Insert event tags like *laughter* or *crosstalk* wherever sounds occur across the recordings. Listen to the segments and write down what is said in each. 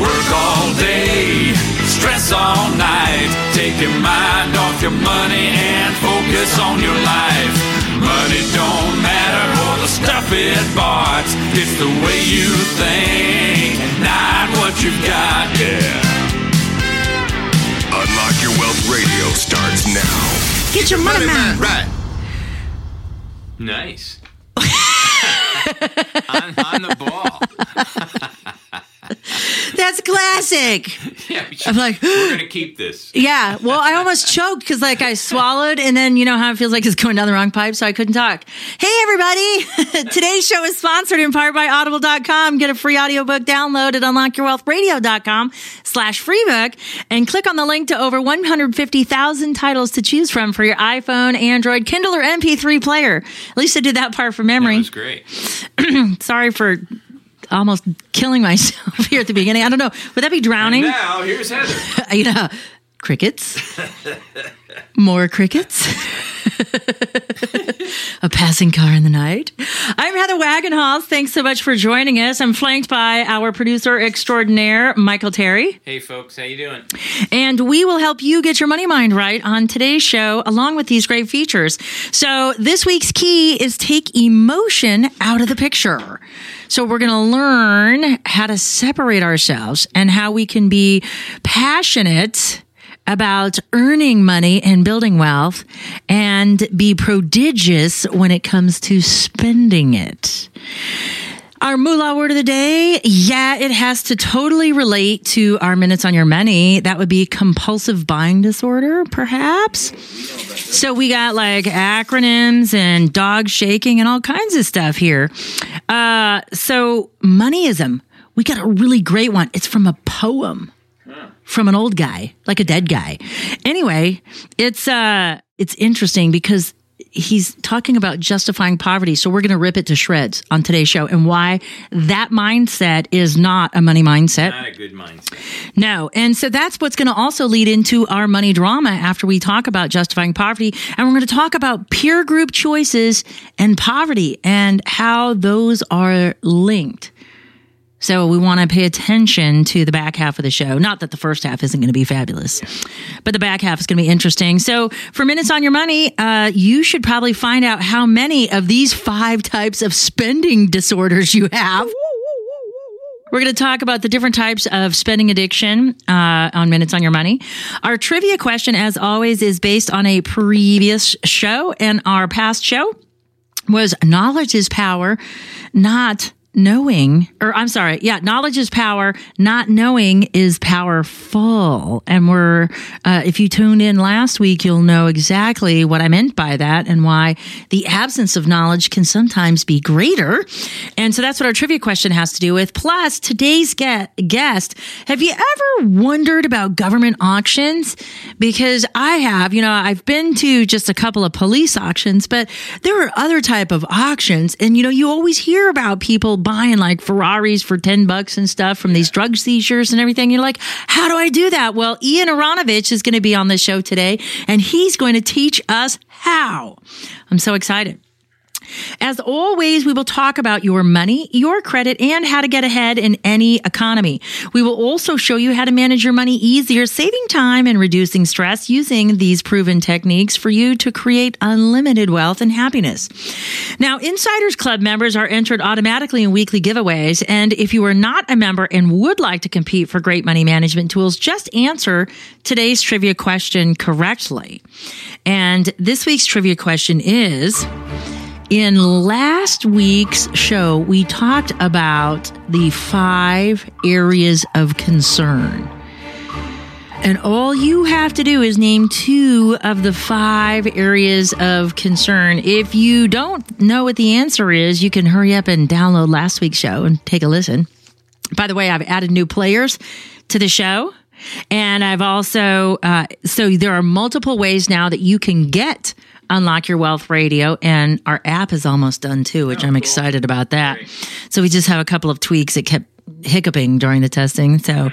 Work all day, stress all night. Take your mind off your money and focus on your life. Money don't matter for the stuff it bought. It's the way you think, not what you've got, yeah. Unlock Your Wealth Radio starts now. Get your money, man. Right. Nice. *laughs* on, on the ball. *laughs* That's classic. *laughs* Yeah, should, I'm like, we're gonna keep this. *gasps* yeah. Well, I almost *laughs* choked because like I swallowed, and then you know how it feels like it's going down the wrong pipe, so I couldn't talk. Hey, everybody! *laughs* Today's show is sponsored in part by Audible.com. Get a free audiobook download at UnlockYourWealthRadio.com slash freebook and click on the link to over 150,000 titles to choose from for your iPhone, Android, Kindle, or MP3 player. At least I did that part from That memory. was great. *clears throat* Sorry for almost killing myself *laughs* here at the beginning. I don't know. Would that be drowning? Now here's Heather. *laughs* you know, crickets, *laughs* more crickets, a passing car in the night. I'm Heather Wagenhals. Thanks so much for joining us. I'm flanked by our producer extraordinaire, Michael Terry, Hey folks, how you doing? and we will help you get your money mind right on today's show, along with these great features. So this week's key is take emotion out of the picture. So we're going to learn how to separate ourselves and how we can be passionate about earning money and building wealth and be prodigious when it comes to spending it. Our moolah word of the day, yeah, it has to totally relate to our minutes on your money. That would be compulsive buying disorder, perhaps. So we got like acronyms and dog shaking and all kinds of stuff here. Uh, so moneyism, we got a really great one. It's from a poem from an old guy, like a dead guy. Anyway, it's uh it's interesting because he's talking about justifying poverty. So we're going to rip it to shreds on today's show and why that mindset is not a money mindset. Not a good mindset. No. And so that's what's going to also lead into our money drama after we talk about justifying poverty. And we're going to talk about peer group choices and poverty and how those are linked. So we want to pay attention to the back half of the show. Not that the first half isn't going to be fabulous, but the back half is going to be interesting. So for minutes on your money, uh, you should probably find out how many of these five types of spending disorders you have. We're going to talk about the different types of spending addiction uh, on Minutes on Your Money. Our trivia question, as always, is based on a previous show, and our past show was knowledge is power, not knowing, or I'm sorry, yeah, knowledge is power, not knowing is powerful. And we're, uh, if you tuned in last week, you'll know exactly what I meant by that and why the absence of knowledge can sometimes be greater. And so that's what our trivia question has to do with. Plus, today's get, guest, have you ever wondered about government auctions? Because I have, you know, I've been to just a couple of police auctions, but there are other type of auctions. And, you know, you always hear about people buying like Ferraris for 10 bucks and stuff from these drug seizures and everything. You're like, how do I do that? Well, Ian Aronovich is going to be on the show today and he's going to teach us how. I'm so excited. As always, we will talk about your money, your credit, and how to get ahead in any economy. We will also show you how to manage your money easier, saving time and reducing stress using these proven techniques for you to create unlimited wealth and happiness. Now, Insiders Club members are entered automatically in weekly giveaways. And if you are not a member and would like to compete for great money management tools, just answer today's trivia question correctly. And this week's trivia question is, in last week's show, we talked about the five areas of concern. And all you have to do is name two of the five areas of concern. If you don't know what the answer is, you can hurry up and download last week's show and take a listen. By the way, I've added new players to the show. And I've also, uh, so there are multiple ways now that you can get Unlock Your Wealth Radio, and our app is almost done too, which oh, I'm excited about that. So we just have a couple of tweaks. It kept hiccuping during the testing. So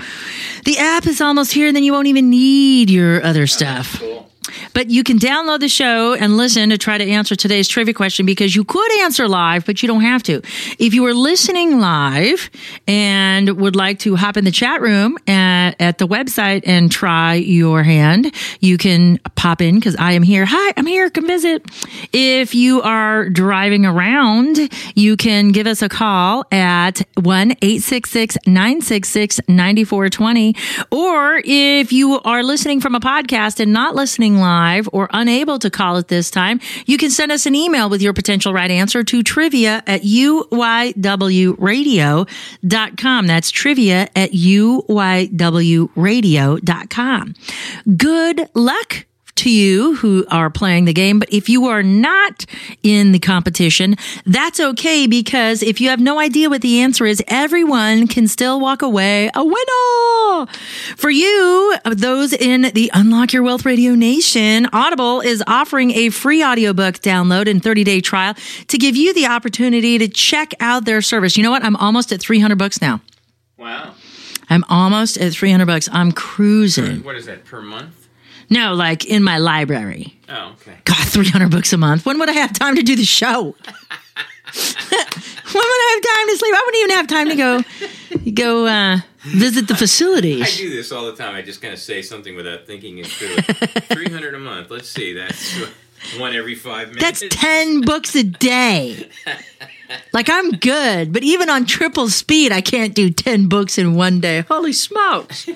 the app is almost here, and then you won't even need your other stuff. Cool. But you can download the show and listen to try to answer today's trivia question because you could answer live, but you don't have to. If you are listening live and would like to hop in the chat room at, at the website and try your hand, you can pop in because I am here. Hi, I'm here. Come visit. If you are driving around, you can give us a call at 1 866 966 9420. Or if you are listening from a podcast and not listening live or unable to call at this time, you can send us an email with your potential right answer to trivia at uywradio.com. That's trivia at uywradio.com. Good luck to you who are playing the game. But if you are not in the competition, that's okay because if you have no idea what the answer is, everyone can still walk away a winner. For you, those in the Unlock Your Wealth Radio Nation, Audible is offering a free audiobook download and 30 day trial to give you the opportunity to check out their service. You know what? I'm almost at 300 bucks now. Wow. I'm almost at 300 bucks. I'm cruising. What is that per month? No, like in my library. Oh, okay. God, 300 books a month. When would I have time to do the show? *laughs* when would I have time to sleep? I wouldn't even have time to go go uh, visit the facilities. I do this all the time. I just kind of say something without thinking it through. Three hundred a month. Let's see. That's *laughs* one every five minutes. That's 10 books a day. *laughs* Like I'm good, but even on triple speed, I can't do 10 books in one day. Holy smokes.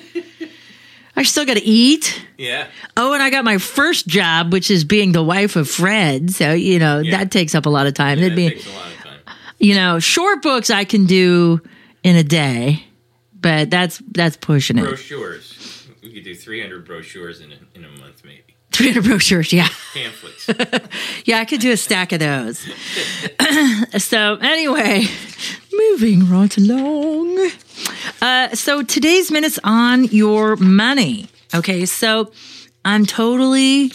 I still got to eat. Yeah. Oh, and I got my first job, which is being the wife of Fred. So, you know, Yeah. that takes up a lot of time. That That'd be, takes a lot of time. you know, short books I can do in a day, but that's that's pushing it. Brochures. We could do three hundred brochures in a, in a month, maybe. 300 brochures, yeah. Pamphlets. *laughs* Yeah, I could do a stack of those. *clears throat* so, anyway, moving right along. Uh, so, today's minute's on your money. Okay, so I'm totally.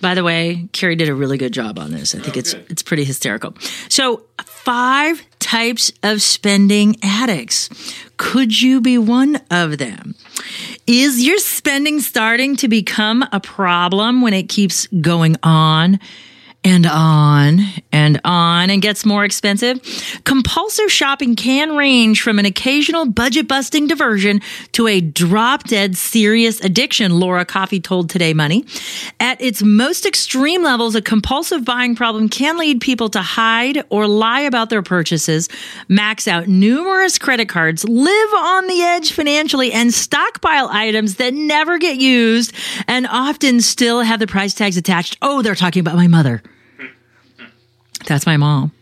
By the way, Carrie did a really good job on this. I think it's good. it's pretty hysterical. So, five types of spending addicts. Could you be one of them? Is your spending starting to become a problem when it keeps going on and on and on and gets more expensive? Compulsive shopping can range from an occasional budget busting diversion to a drop dead serious addiction, Laura Coffey told Today Money. At its most extreme levels, a compulsive buying problem can lead people to hide or lie about their purchases, max out numerous credit cards, live on the edge financially, and stockpile items that never get used and often still have the price tags attached. Oh, they're talking about my mother. That's my mom.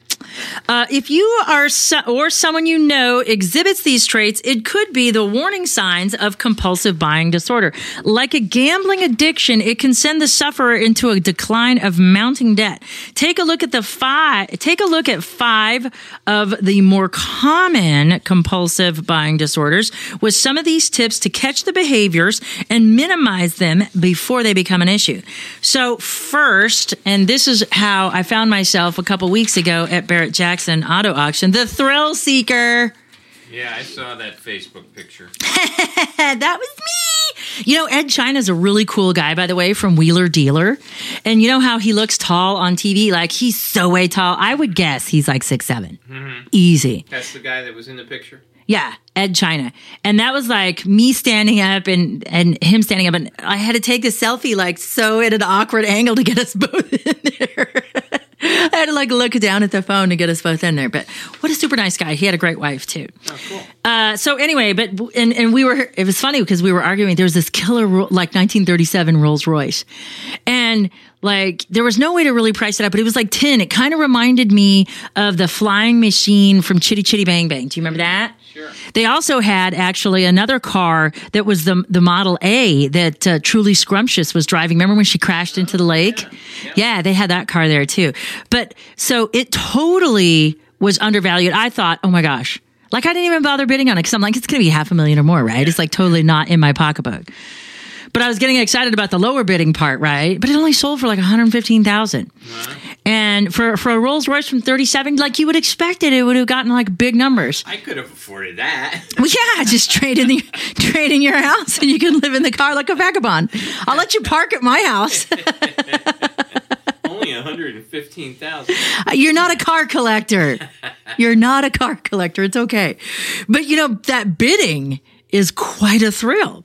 Uh, if you are so, or someone you know exhibits these traits, it could be the warning signs of compulsive buying disorder. Like a gambling addiction, it can send the sufferer into a decline of mounting debt. Take a look at the five. Take a look at five of the more common compulsive buying disorders with some of these tips to catch the behaviors and minimize them before they become an issue. So first, and this is how I found myself a couple weeks ago at Barrett Jackson Auto Auction, the thrill seeker. yeah, I saw that Facebook picture. *laughs* that was me. You know, Ed China's a really cool guy, by the way, from Wheeler Dealer. And you know how he looks tall on TV? Like he's so way tall. I would guess he's like six seven. Mm-hmm. Easy. That's the guy that was in the picture. Yeah, Ed China. And that was like me standing up and and him standing up and I had to take a selfie like so at an awkward angle to get us both *laughs* in there. I had to like look down at the phone to get us both in there. But what a super nice guy. He had a great wife too. Oh, cool. Uh, so anyway, but and and we were it was funny because we were arguing. There was this killer like 1937 Rolls Royce, and like there was no way to really price it out, but it was like 10. It kind of reminded me of the flying machine from Chitty Chitty Bang Bang. Do you remember that? Sure. They also had actually another car that was the the Model A that uh, Truly Scrumptious was driving. Remember when she crashed into the lake? Yeah, they had that car there too. But so it totally was undervalued. I thought, oh my gosh. Like I didn't even bother bidding on it because I'm like, it's going to be half a million or more, right? It's like totally not in my pocketbook. But I was getting excited about the lower bidding part, right? But it only sold for like 115,000. And for for a Rolls Royce from 37, like you would expect it, it would have gotten like big numbers. I could have afforded that. Well, yeah, *laughs* just trade in the *laughs* trade in your house and you can live in the car like a vagabond. I'll let you park at my house. *laughs* Only 115,000. Uh, you're not a car collector. You're not a car collector. It's okay. But you know, that bidding is quite a thrill.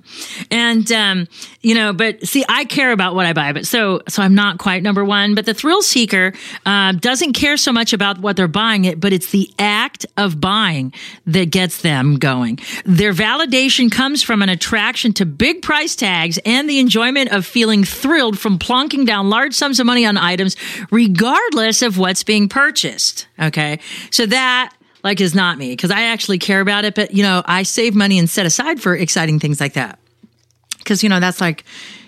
And, um, you know, but see, I care about what I buy, but so, so I'm not quite number one, but the thrill seeker, uh, doesn't care so much about what they're buying it, but it's the act of buying that gets them going. Their validation comes from an attraction to big price tags and the enjoyment of feeling thrilled from plonking down large sums of money on items, regardless of what's being purchased. Okay. So that, like is not me because I actually care about it, but you know, I save money and set aside for exciting things like that. Cause you know, that's like,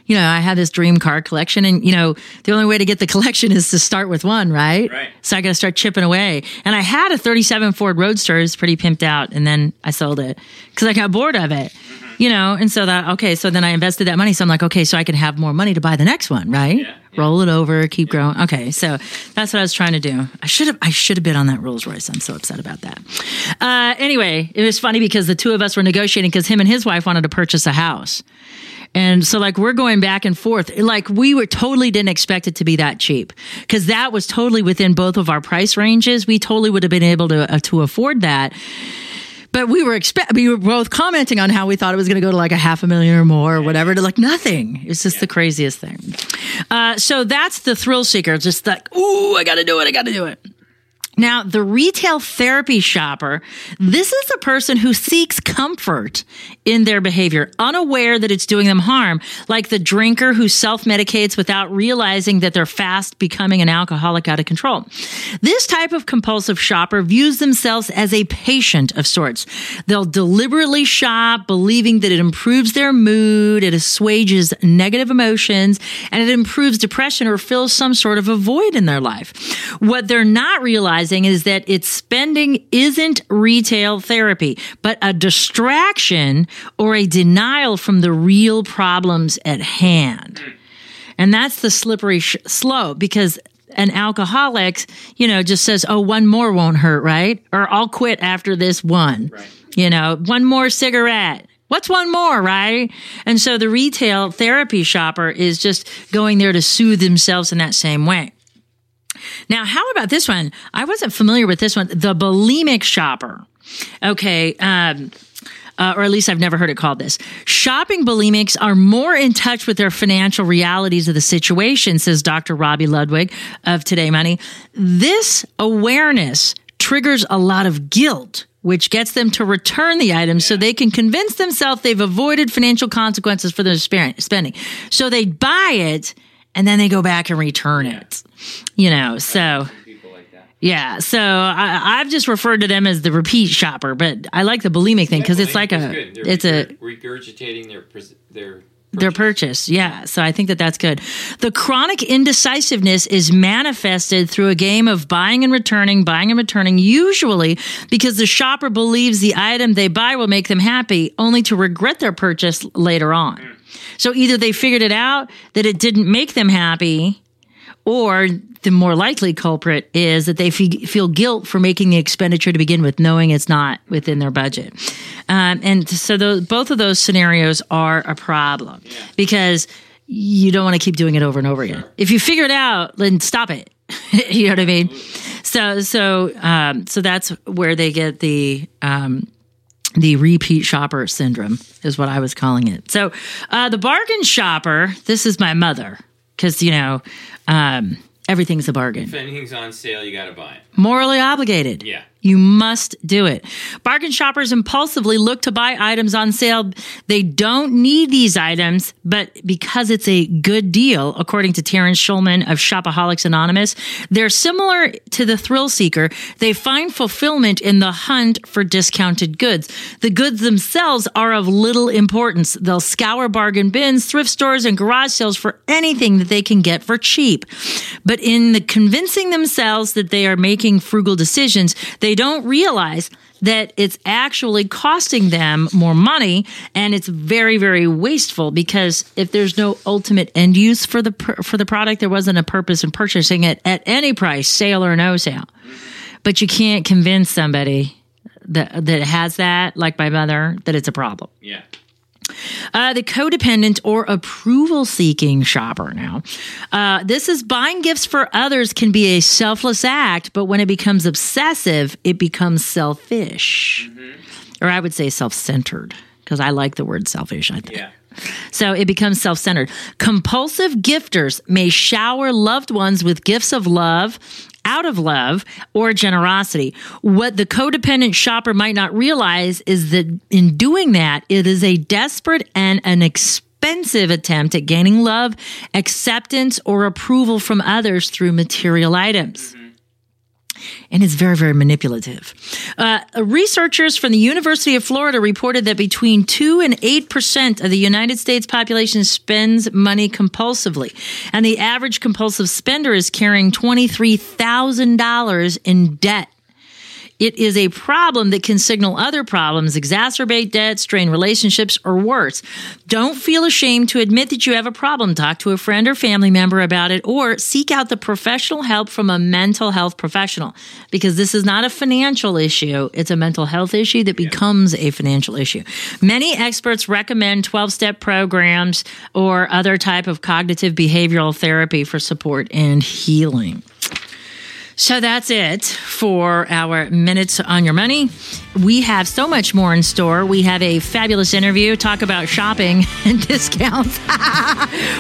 you know, I had this dream car collection and you know, the only way to get the *laughs* collection is to start with one, right? Right. So I got to start chipping away. And I had a 37 Ford Roadster, it's pretty pimped out. And then I sold it because I got bored of it, you know? And so that, okay. So then I invested that money. So I'm like, okay, so I can have more money to buy the next one, right? Yeah, yeah. Roll it over, keep growing. Okay. So that's what I was trying to do. I should have, I should have been on that Rolls Royce. I'm so upset about that. Uh, anyway, it was funny because the two of us were negotiating because him and his wife wanted to purchase a house. And so like we're going back and forth. Like we were totally didn't expect it to be that cheap because that was totally within both of our price ranges. We totally would have been able to uh, to afford that. But we were expect we were both commenting on how we thought it was going to go to like a half a million or more or whatever to like nothing. It's just the craziest thing. Uh, so that's the thrill seeker. Just like, ooh, I got to do it. I got to do it. Now, the retail therapy shopper, this is a person who seeks comfort in their behavior, unaware that it's doing them harm, like the drinker who self medicates without realizing that they're fast becoming an alcoholic out of control. This type of compulsive shopper views themselves as a patient of sorts. They'll deliberately shop, believing that it improves their mood, it assuages negative emotions, and it improves depression or fills some sort of a void in their life. What they're not realizing is that its spending isn't retail therapy, but a distraction or a denial from the real problems at hand. And that's the slippery sh- slope because an alcoholic, you know, just says, oh, one more won't hurt, right? Or I'll quit after this one. You know, one more cigarette. What's one more, right? And so the retail therapy shopper is just going there to soothe themselves in that same way. Now, how about this one? I wasn't familiar with this one. The bulimic shopper. Okay. Um, uh, or at least I've never heard it called this. Shopping bulimics are more in touch with their financial realities of the situation, says Dr. Robi Ludwig of Today Money. This awareness triggers a lot of guilt, which gets them to return the items so they can convince themselves they've avoided financial consequences for their spending. So they buy it and then they go back and return it. You know, so. People like that. Yeah, so I, I've just referred to them as the repeat shopper, but I like the bulimic thing because it's like a, it's a regurgitating their their their purchase. Yeah, so I think that that's good. The chronic indecisiveness is manifested through a game of buying and returning, buying and returning, usually because the shopper believes the item they buy will make them happy, only to regret their purchase later on. Mm. So either they figured it out that it didn't make them happy, or the more likely culprit is that they fe- feel guilt for making the expenditure to begin with, knowing it's not within their budget. Um, and so those, both of those scenarios are a problem because you don't want to keep doing it over and over again. If you figure it out, then stop it. *laughs* you know what I mean? So, so, um, so that's where they get the, um, the repeat shopper syndrome is what I was calling it. So, uh, the bargain shopper, this is my mother because, you know, um, everything's a bargain. If anything's on sale, you got to buy it. Morally obligated. Yeah. You must do it. Bargain shoppers impulsively look to buy items on sale. They don't need these items, but because it's a good deal, according to Terrence Shulman of Shopaholics Anonymous, they're similar to the thrill seeker. They find fulfillment in the hunt for discounted goods. The goods themselves are of little importance. They'll scour bargain bins, thrift stores, and garage sales for anything that they can get for cheap. But in the convincing themselves that they are making frugal decisions, they they don't realize that it's actually costing them more money and it's very very wasteful because if there's no ultimate end use for the for the product there wasn't a purpose in purchasing it at any price sale or no sale but you can't convince somebody that that has that like my mother that it's a problem Yeah. Uh, the codependent or approval seeking shopper now. Uh, this is buying gifts for others can be a selfless act, but when it becomes obsessive, it becomes selfish. Or I would say self centered because I like the word selfish, I think. Yeah. So it becomes self centered. Compulsive gifters may shower loved ones with gifts of love, out of love, or generosity. What the codependent shopper might not realize is that in doing that, it is a desperate and an expensive attempt at gaining love, acceptance, or approval from others through material items and it's very, very manipulative. Uh, researchers from the University of Florida reported that between 2 and 8% of the United States population spends money compulsively. And the average compulsive spender is carrying $23,000 in debt. It is a problem that can signal other problems, exacerbate debt, strain relationships, or worse. Don't feel ashamed to admit that you have a problem. Talk to a friend or family member about it, or seek out the professional help from a mental health professional because this is not a financial issue. It's a mental health issue that becomes a financial issue. Many experts recommend 12 step programs or other type of cognitive behavioral therapy for support and healing. So that's it for our minutes on your money. We have so much more in store. We have a fabulous interview, talk about shopping *laughs* and discounts. *laughs*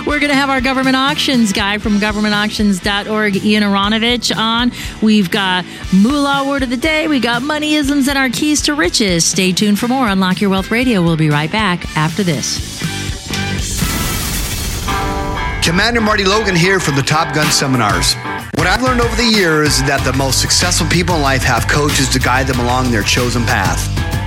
We're going to have our government auctions guy from governmentauctions.org, Ian Aronovich, on. We've got Moolah Word of the Day. We got moneyisms and our keys to riches. Stay tuned for more. Unlock Your Wealth Radio. We'll be right back after this. Commander Marty Logan here from the Top Gun Seminars. What I've learned over the years is that the most successful people in life have coaches to guide them along their chosen path.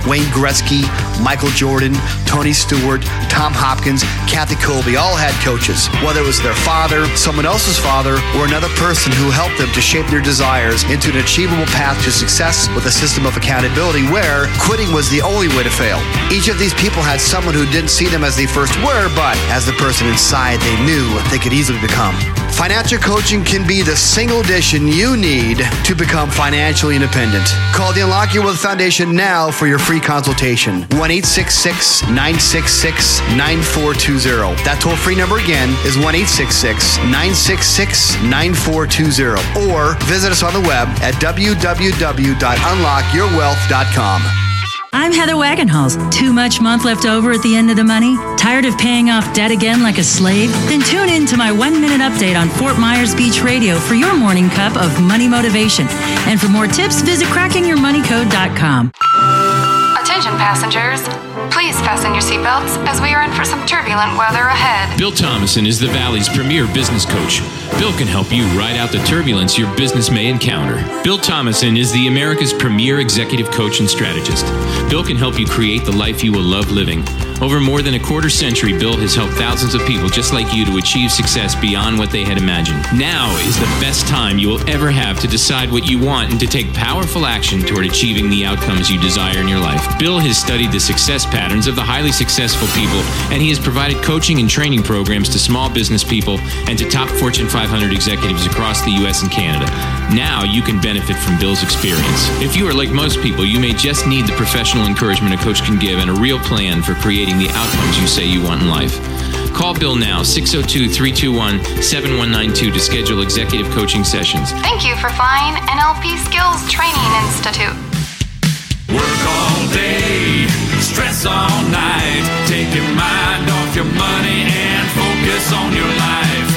Wayne Gretzky, Michael Jordan, Tony Stewart, Tom Hopkins, Kathy Colby all had coaches. Whether it was their father, someone else's father, or another person who helped them to shape their desires into an achievable path to success with a system of accountability where quitting was the only way to fail. Each of these people had someone who didn't see them as they first were, but as the person inside they knew they could easily become. Financial coaching can be the single addition you need to become financially independent. Call the Unlock Your Wealth Foundation now for your free consultation. 1 966 9420. That toll free number again is 1 966 9420. Or visit us on the web at www.unlockyourwealth.com. I'm Heather Wagenhals. Too much month left over at the end of the money? Tired of paying off debt again like a slave? Then tune in to my one minute update on Fort Myers Beach Radio for your morning cup of money motivation. And for more tips, visit crackingyourmoneycode.com. Attention passengers, please fasten your seatbelts as we are in for some turbulent weather ahead. Bill Thomason is the Valley's premier business coach. Bill can help you ride out the turbulence your business may encounter. Bill Thomason is the America's premier executive coach and strategist. Bill can help you create the life you will love living. Over more than a quarter century, Bill has helped thousands of people just like you to achieve success beyond what they had imagined. Now is the best time you will ever have to decide what you want and to take powerful action toward achieving the outcomes you desire in your life. Bill has studied the success patterns of the highly successful people, and he has provided coaching and training programs to small business people and to top Fortune 500 executives across the U.S. and Canada. Now you can benefit from Bill's experience. If you are like most people, you may just need the professional encouragement a coach can give and a real plan for creating the outcomes you say you want in life. Call Bill now, 602 321 7192 to schedule executive coaching sessions. Thank you for flying NLP Skills Training Institute. Work all day, stress all night. Take your mind off your money and focus on your life.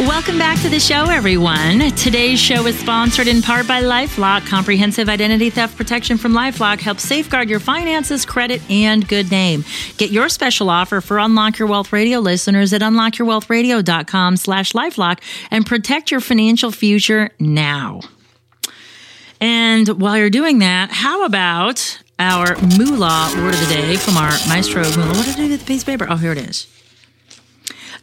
Welcome back to the show, everyone. Today's show is sponsored in part by Lifelock. Comprehensive identity theft protection from Lifelock helps safeguard your finances, credit, and good name. Get your special offer for Unlock Your Wealth Radio listeners at unlockyourwealthradio.com slash lifelock and protect your financial future now. And while you're doing that, how about our moolah word of the day from our maestro moolah? What did I do with the piece of paper? Oh, here it is.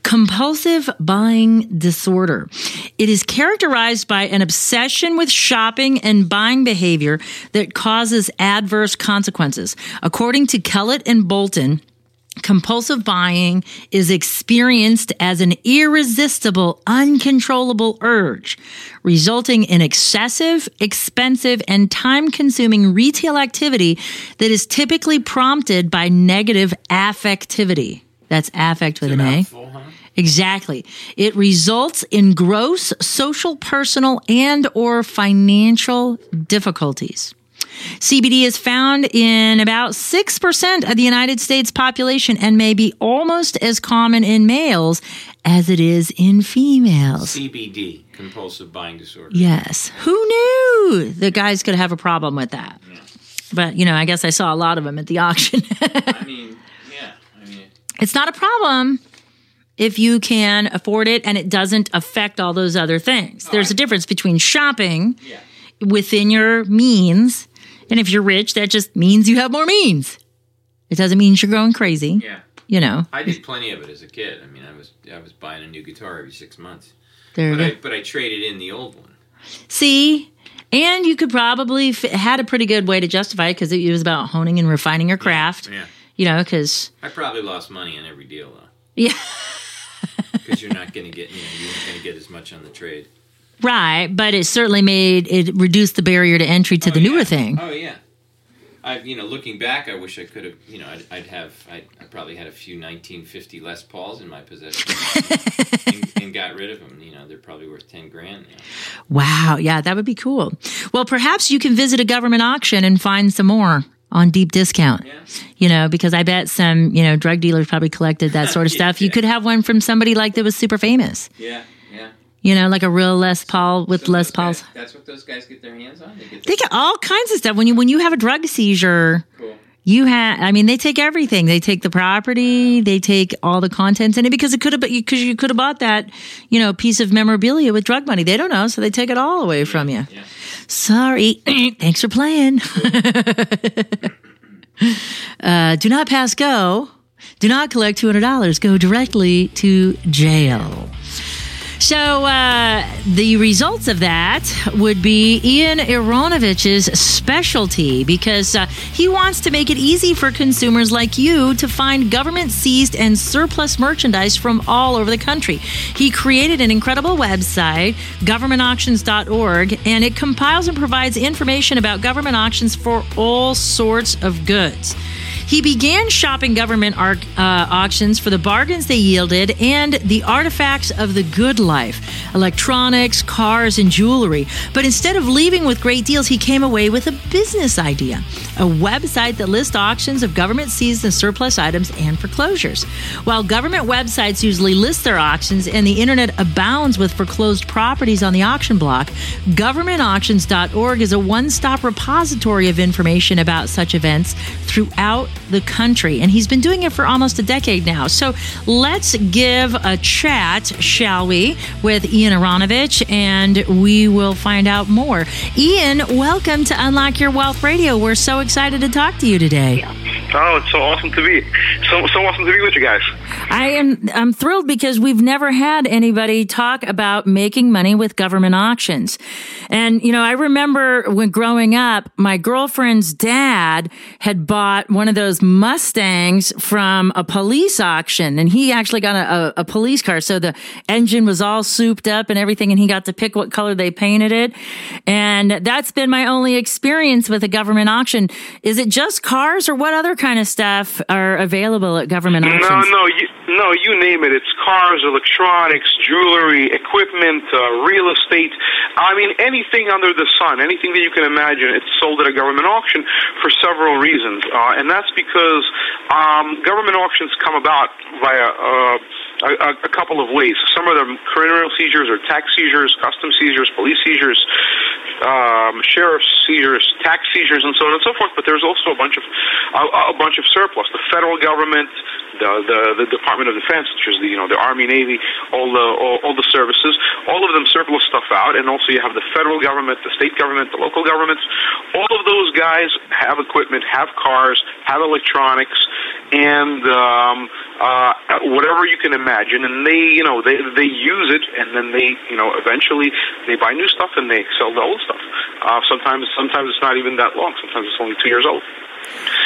Compulsive buying disorder It is characterized by an obsession with shopping and buying behavior that causes adverse consequences. According to Kellett and Bolton, Compulsive buying is experienced as an irresistible, uncontrollable urge, resulting in excessive, expensive, and time consuming retail activity that is typically prompted by negative affectivity. That's affect with an A. Huh? Exactly. It results in gross social, personal, and or financial difficulties. CBD is found in about 6% of the United States population and may be almost as common in males as it is in females. CBD, compulsive buying disorder. Yes. Who knew the guys could have a problem with that? But, you know, I guess I saw a lot of them at the *laughs* auction. I mean, yeah. I mean, it's not a problem if you can afford it and it doesn't affect all those other things. Oh, There's a difference between shopping yeah. within your means, and if you're rich, that just means you have more means. It doesn't mean you're going crazy. Yeah. You know, I did plenty of it as a kid. I mean, I was I was buying a new guitar every six months, there. but I but I traded in the old one. See, and you could probably f- had a pretty good way to justify it because it was about honing and refining your craft. Yeah, You know, because I probably lost money on every deal though, yeah, *laughs* because you're not going to get you know you're not going to get as much on the trade. Right. But it certainly made it reduced the barrier to entry to oh, the Oh, newer yeah. thing. Oh yeah. I, you know, looking back, I wish I could have. You know, I'd, I'd have. I, I probably had a few 1950 Les Pauls in my possession, and, *laughs* and got rid of them. You know, they're probably worth 10 grand now. Wow. Yeah, that would be cool. Well, perhaps you can visit a government auction and find some more on deep discount. Yeah. You know, because I bet some, you know, drug dealers probably collected that *laughs* sort of stuff. You Yeah. could have one from somebody like that was super famous. Yeah, yeah. You know, like a real Les Paul with So Les Pauls. guys- that's what those guys get their hands on. They get They get all kinds of stuff. When you when you have a drug seizure, cool. you have. I mean, they take everything. They take the property. They take all the contents in it because it could have. Because you could have bought that, you know, piece of memorabilia with drug money. They don't know, so they take it all away from you. Yeah. Sorry. *clears throat* Thanks for playing. *laughs* uh, do not pass go. Do not collect $200. Go directly to jail. So uh, the results of that would be Ian Aronovich's specialty because uh, he wants to make it easy for consumers like you to find government seized and surplus merchandise from all over the country. He created an incredible website, governmentauctions.org, and it compiles and provides information about government auctions for all sorts of goods. He began shopping government uh, auctions for the bargains they yielded and the artifacts of the good life electronics, cars, and jewelry. But instead of leaving with great deals, he came away with a business idea a website that lists auctions of government seized and surplus items and foreclosures. While government websites usually list their auctions and the internet abounds with foreclosed properties on the auction block, governmentauctions.org is a one stop repository of information about such events throughout the country. And he's been doing it for almost a decade now. So let's give a chat, shall we, with Ian Aronovich, and we will find out more. Ian, welcome to Unlock Your Wealth Radio. We're so excited to talk to you today. Oh, it's so awesome to be so so awesome to be with you guys. I am I'm thrilled because we've never had anybody talk about making money with government auctions. And you know, I remember when growing up, my girlfriend's dad had bought one of those Mustangs from a police auction and he actually got a, a, a police car. So the engine was all souped up and everything and he got to pick what color they painted it. And that's been my only experience with a government auction. Is it just cars or what other kind of stuff are available at government auctions? No, no, you, no, you name it. It's cars, electronics, jewelry, equipment, uh, real estate. I mean, anything under the sun, anything that you can imagine, it's sold at a government auction for several reasons, uh, and that's because um, government auctions come about via. Uh, a, a, couple of ways. Some of them criminal seizures or tax seizures, custom seizures, police seizures, um, sheriff's seizures, tax seizures, and so on and so forth. But there's also a bunch of a, a bunch of surplus. The federal government the, the the Department of Defense, which is the you know the Army, Navy, all the all, all the services, all of them surplus stuff out, and also you have the federal government, the state government, the local governments. All of those guys have equipment, have cars, have electronics, and um, uh, whatever you can imagine, and they you know they they use it, and then they you know eventually they buy new stuff and they sell the old stuff. Uh, sometimes sometimes it's not even that long. Sometimes it's only two years old.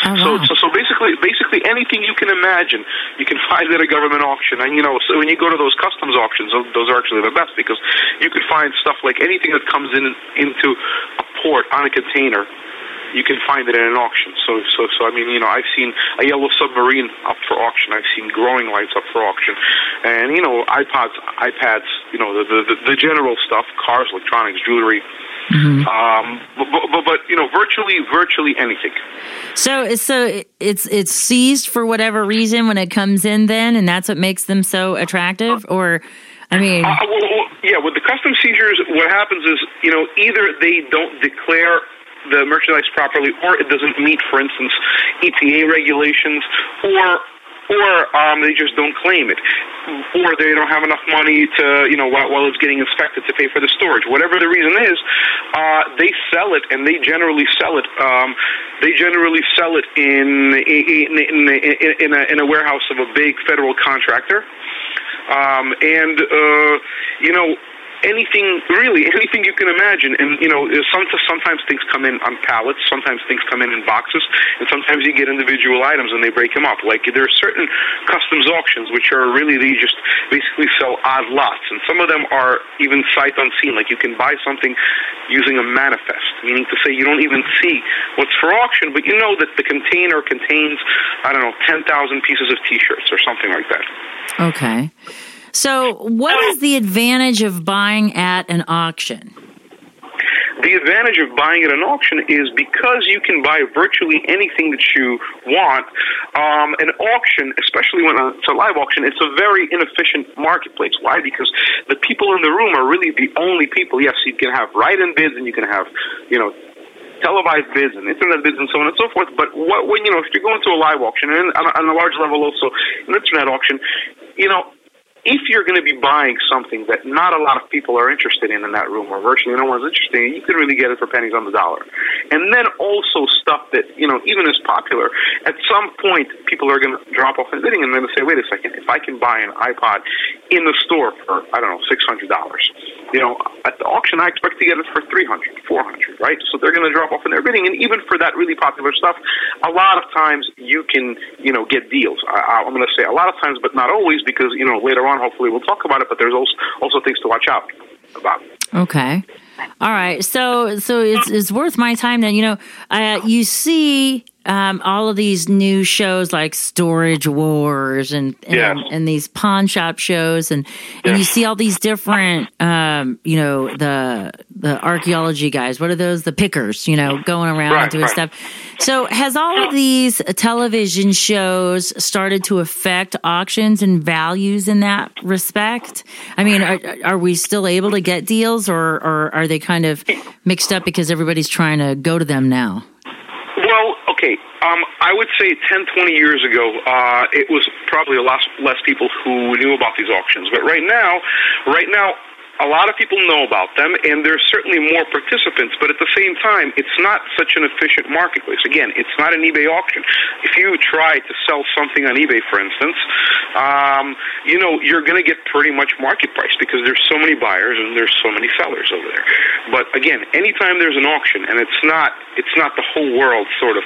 Oh, So, wow. so, so basically, basically anything you can imagine, you can find at a government auction. And you know, so when you go to those customs auctions, those- those are actually the best because you can find stuff like anything that comes in into a port on a container. You can find it in an auction. So, so, so I mean, you know, I've seen a yellow submarine up for auction. I've seen growing lights up for auction, and you know, iPods, iPads, you know, the the, the general stuff, cars, electronics, jewelry. Um, but, but, but, but you know, virtually, virtually anything. So, so it's it's seized for whatever reason when it comes in, then, and that's what makes them so attractive. Or, I mean, Uh, well, well, yeah, with the custom seizures, what happens is, you know, either they don't declare the merchandise properly, or it doesn't meet, for instance, EPA regulations, or or um, they just don't claim it, or they don't have enough money to, you know, while, while it's getting inspected to pay for the storage. Whatever the reason is, uh, they sell it, and they generally sell it. Um, they generally sell it in in in, in, in, a, in a warehouse of a big federal contractor um, and uh, you know anything really anything you can imagine. And you know some, sometimes things come in on pallets sometimes things come in in boxes and sometimes you get individual items and they break them up. Like there are certain customs auctions which are really they just basically sell odd lots and some of them are even sight unseen. Like you can buy something using a manifest meaning to say you don't even see what's for auction but you know that the container contains i don't know 10,000 pieces of t-shirts or something like that. Okay. So, what is the advantage of buying at an auction? The advantage of buying at an auction is because you can buy virtually anything that you want. Um, an auction, especially when it's a live auction, it's a very inefficient marketplace. Why? Because the people in the room are really the only people. Yes, you can have write-in bids and you can have, you know, televised bids and internet bids and so on and so forth. But what, when you know, if you're going to a live auction and on a, on a large level also an internet auction, you know, if you're going to be buying something that not a lot of people are interested in in that room, or virtually no one's interested in, you can really get it for pennies on the dollar. And then also stuff that you know even is popular. At some point, people are going to drop off in bidding, and then say, "Wait a second! If I can buy an iPod in the store for I don't know six hundred dollars, you know, at the auction I expect to get it for three hundred, four hundred, right? So they're going to drop off in their bidding, and even for that really popular stuff, a lot of times you can you know get deals. I, I'm going to say a lot of times, but not always, because you know later on hopefully we'll talk about it. But there's also also things to watch out about. Okay. All right. So so it's it's worth my time then. You know, uh, you see um, all of these new shows like Storage Wars and and, Yes. and these pawn shop shows and and you see all these different um, you know the the archaeology guys. What are those? The pickers. You know, going around Right, and doing right. stuff. So has all of these television shows started to affect auctions and values in that respect? I mean, are, are we still able to get deals, or, or are they kind of mixed up because everybody's trying to go to them now? Um, I would say 10, 20 years ago, uh, it was probably a lot less people who knew about these auctions. But right now, right now, a lot of people know about them, and there's certainly more participants. But at the same time, it's not such an efficient marketplace. Again, it's not an eBay auction. If you try to sell something on eBay, for instance, um, you know you're going to get pretty much market price because there's so many buyers and there's so many sellers over there. But again, anytime there's an auction, and it's not it's not the whole world sort of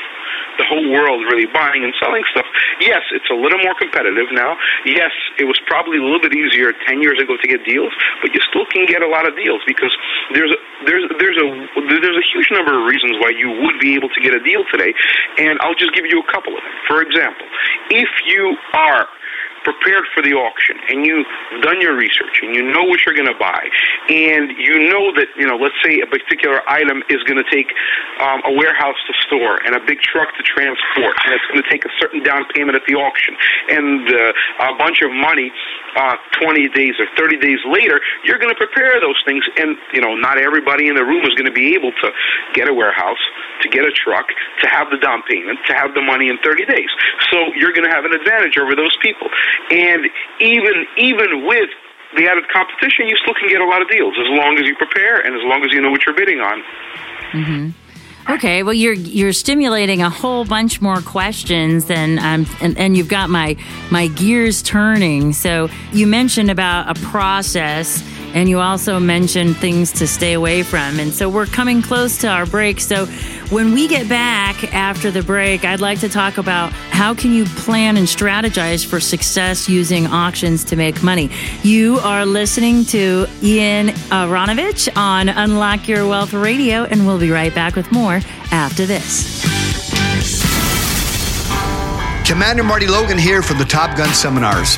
the whole world really buying and selling stuff. Yes, it's a little more competitive now. Yes, it was probably a little bit easier 10 years ago to get deals, but you still can get a lot of deals because there's a, there's there's a there's a huge number of reasons why you would be able to get a deal today, and I'll just give you a couple of them. For example, if you are prepared for the auction and you've done your research and you know what you're going to buy and you know that you know let's say a particular item is going to take um, a warehouse to store and a big truck to transport and it's going to take a certain down payment at the auction and uh, a bunch of money uh, 20 days or 30 days later, you're going to prepare those things. And, you know, not everybody in the room is going to be able to get a warehouse, to get a truck, to have the down payment, to have the money in 30 days. So you're going to have an advantage over those people. And even, even with the added competition, you still can get a lot of deals as long as you prepare and as long as you know what you're bidding on. Mm-hmm. Okay, well, you're you're stimulating a whole bunch more questions than um, and, and you've got my my gears turning. So you mentioned about a process and you also mentioned things to stay away from. And so we're coming close to our break. So when we get back after the break, I'd like to talk about how can you plan and strategize for success using auctions to make money. You are listening to Ian Aronovich on Unlock Your Wealth Radio, and we'll be right back with more after this. Commander Marty Logan here from the Top Gun Seminars.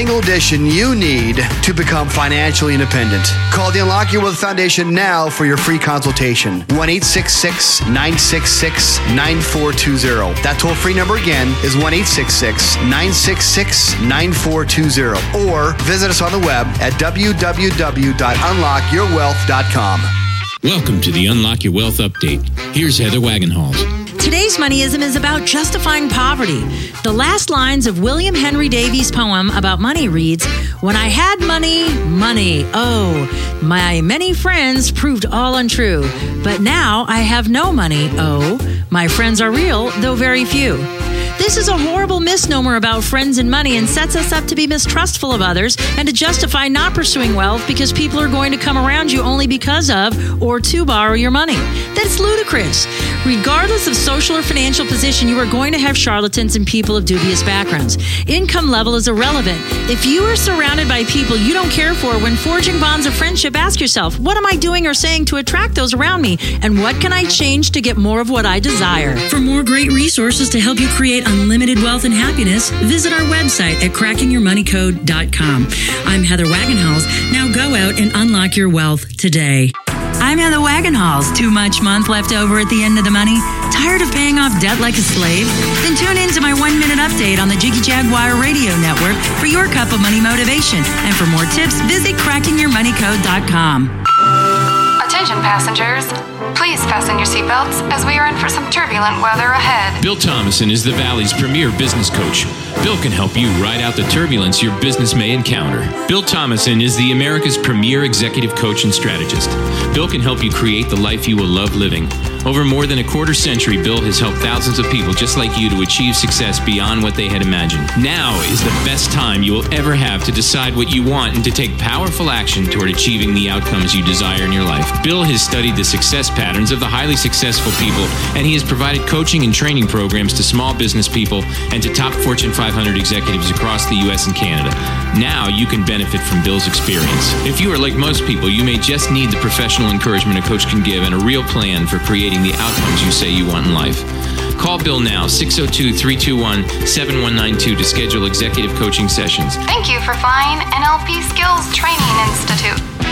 single addition you need to become financially independent. Call the Unlock Your Wealth Foundation now for your free consultation. 1 966 9420. That toll free number again is 1 966 9420. Or visit us on the web at www.unlockyourwealth.com. Welcome to the Unlock Your Wealth Update. Here's Heather Wagenhals. Today's moneyism is about justifying poverty. The last lines of William Henry Davies' poem about money reads When I had money, money, oh, my many friends proved all untrue. But now I have no money, oh, my friends are real, though very few. This is a horrible misnomer about friends and money and sets us up to be mistrustful of others and to justify not pursuing wealth because people are going to come around you only because of or to borrow your money. That's ludicrous. Regardless of social or financial position, you are going to have charlatans and people of dubious backgrounds. Income level is irrelevant. If you are surrounded by people you don't care for when forging bonds of friendship, ask yourself, what am I doing or saying to attract those around me? And what can I change to get more of what I desire? For more great resources to help you create unlimited wealth and happiness, visit our website at crackingyourmoneycode.com. I'm Heather Wagenhals. Now go out and unlock your wealth today. I'm Heather Wagenhals. Too much month left over at the end of the money? Tired of paying off debt like a slave? Then tune in to my one minute update on the Jiggy Jaguar Radio Network for your cup of money motivation. And for more tips, visit crackingyourmoneycode.com. Attention passengers. Please fasten your seatbelts as we are in for some turbulent weather ahead. Bill Thomason is the Valley's premier business coach. Bill can help you ride out the turbulence your business may encounter. Bill Thomason is the America's premier executive coach and strategist. Bill can help you create the life you will love living. Over more than a quarter century, Bill has helped thousands of people just like you to achieve success beyond what they had imagined. Now is the best time you will ever have to decide what you want and to take powerful action toward achieving the outcomes you desire in your life. Bill has studied the success patterns of the highly successful people, and he has provided coaching and training programs to small business people and to top Fortune 500 executives across the U.S. and Canada. Now you can benefit from Bill's experience. If you are like most people, you may just need the professional encouragement a coach can give and a real plan for creating the outcomes you say you want in life. Call Bill now, 602 321 7192 to schedule executive coaching sessions. Thank you for flying NLP Skills Training Institute.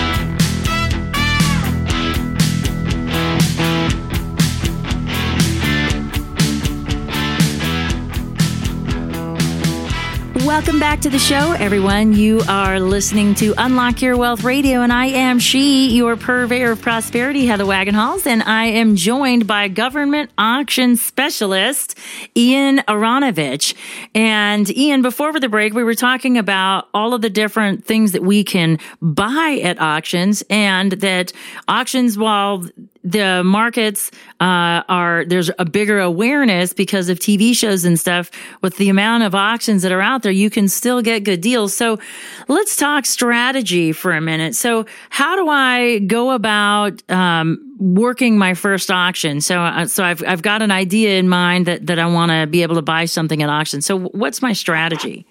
Welcome back to the show, everyone. You are listening to Unlock Your Wealth Radio, and I am she, your purveyor of prosperity, Heather Wagenhals, and I am joined by government auction specialist Ian Aronovich. And Ian, before the break, we were talking about all of the different things that we can buy at auctions, and that auctions, while the markets uh, are there's a bigger awareness because of TV shows and stuff. With the amount of auctions that are out there, you can still get good deals. So let's talk strategy for a minute. So how do I go about um, working my first auction? So uh, so I've I've got an idea in mind that that I want to be able to buy something at auction. So what's my strategy?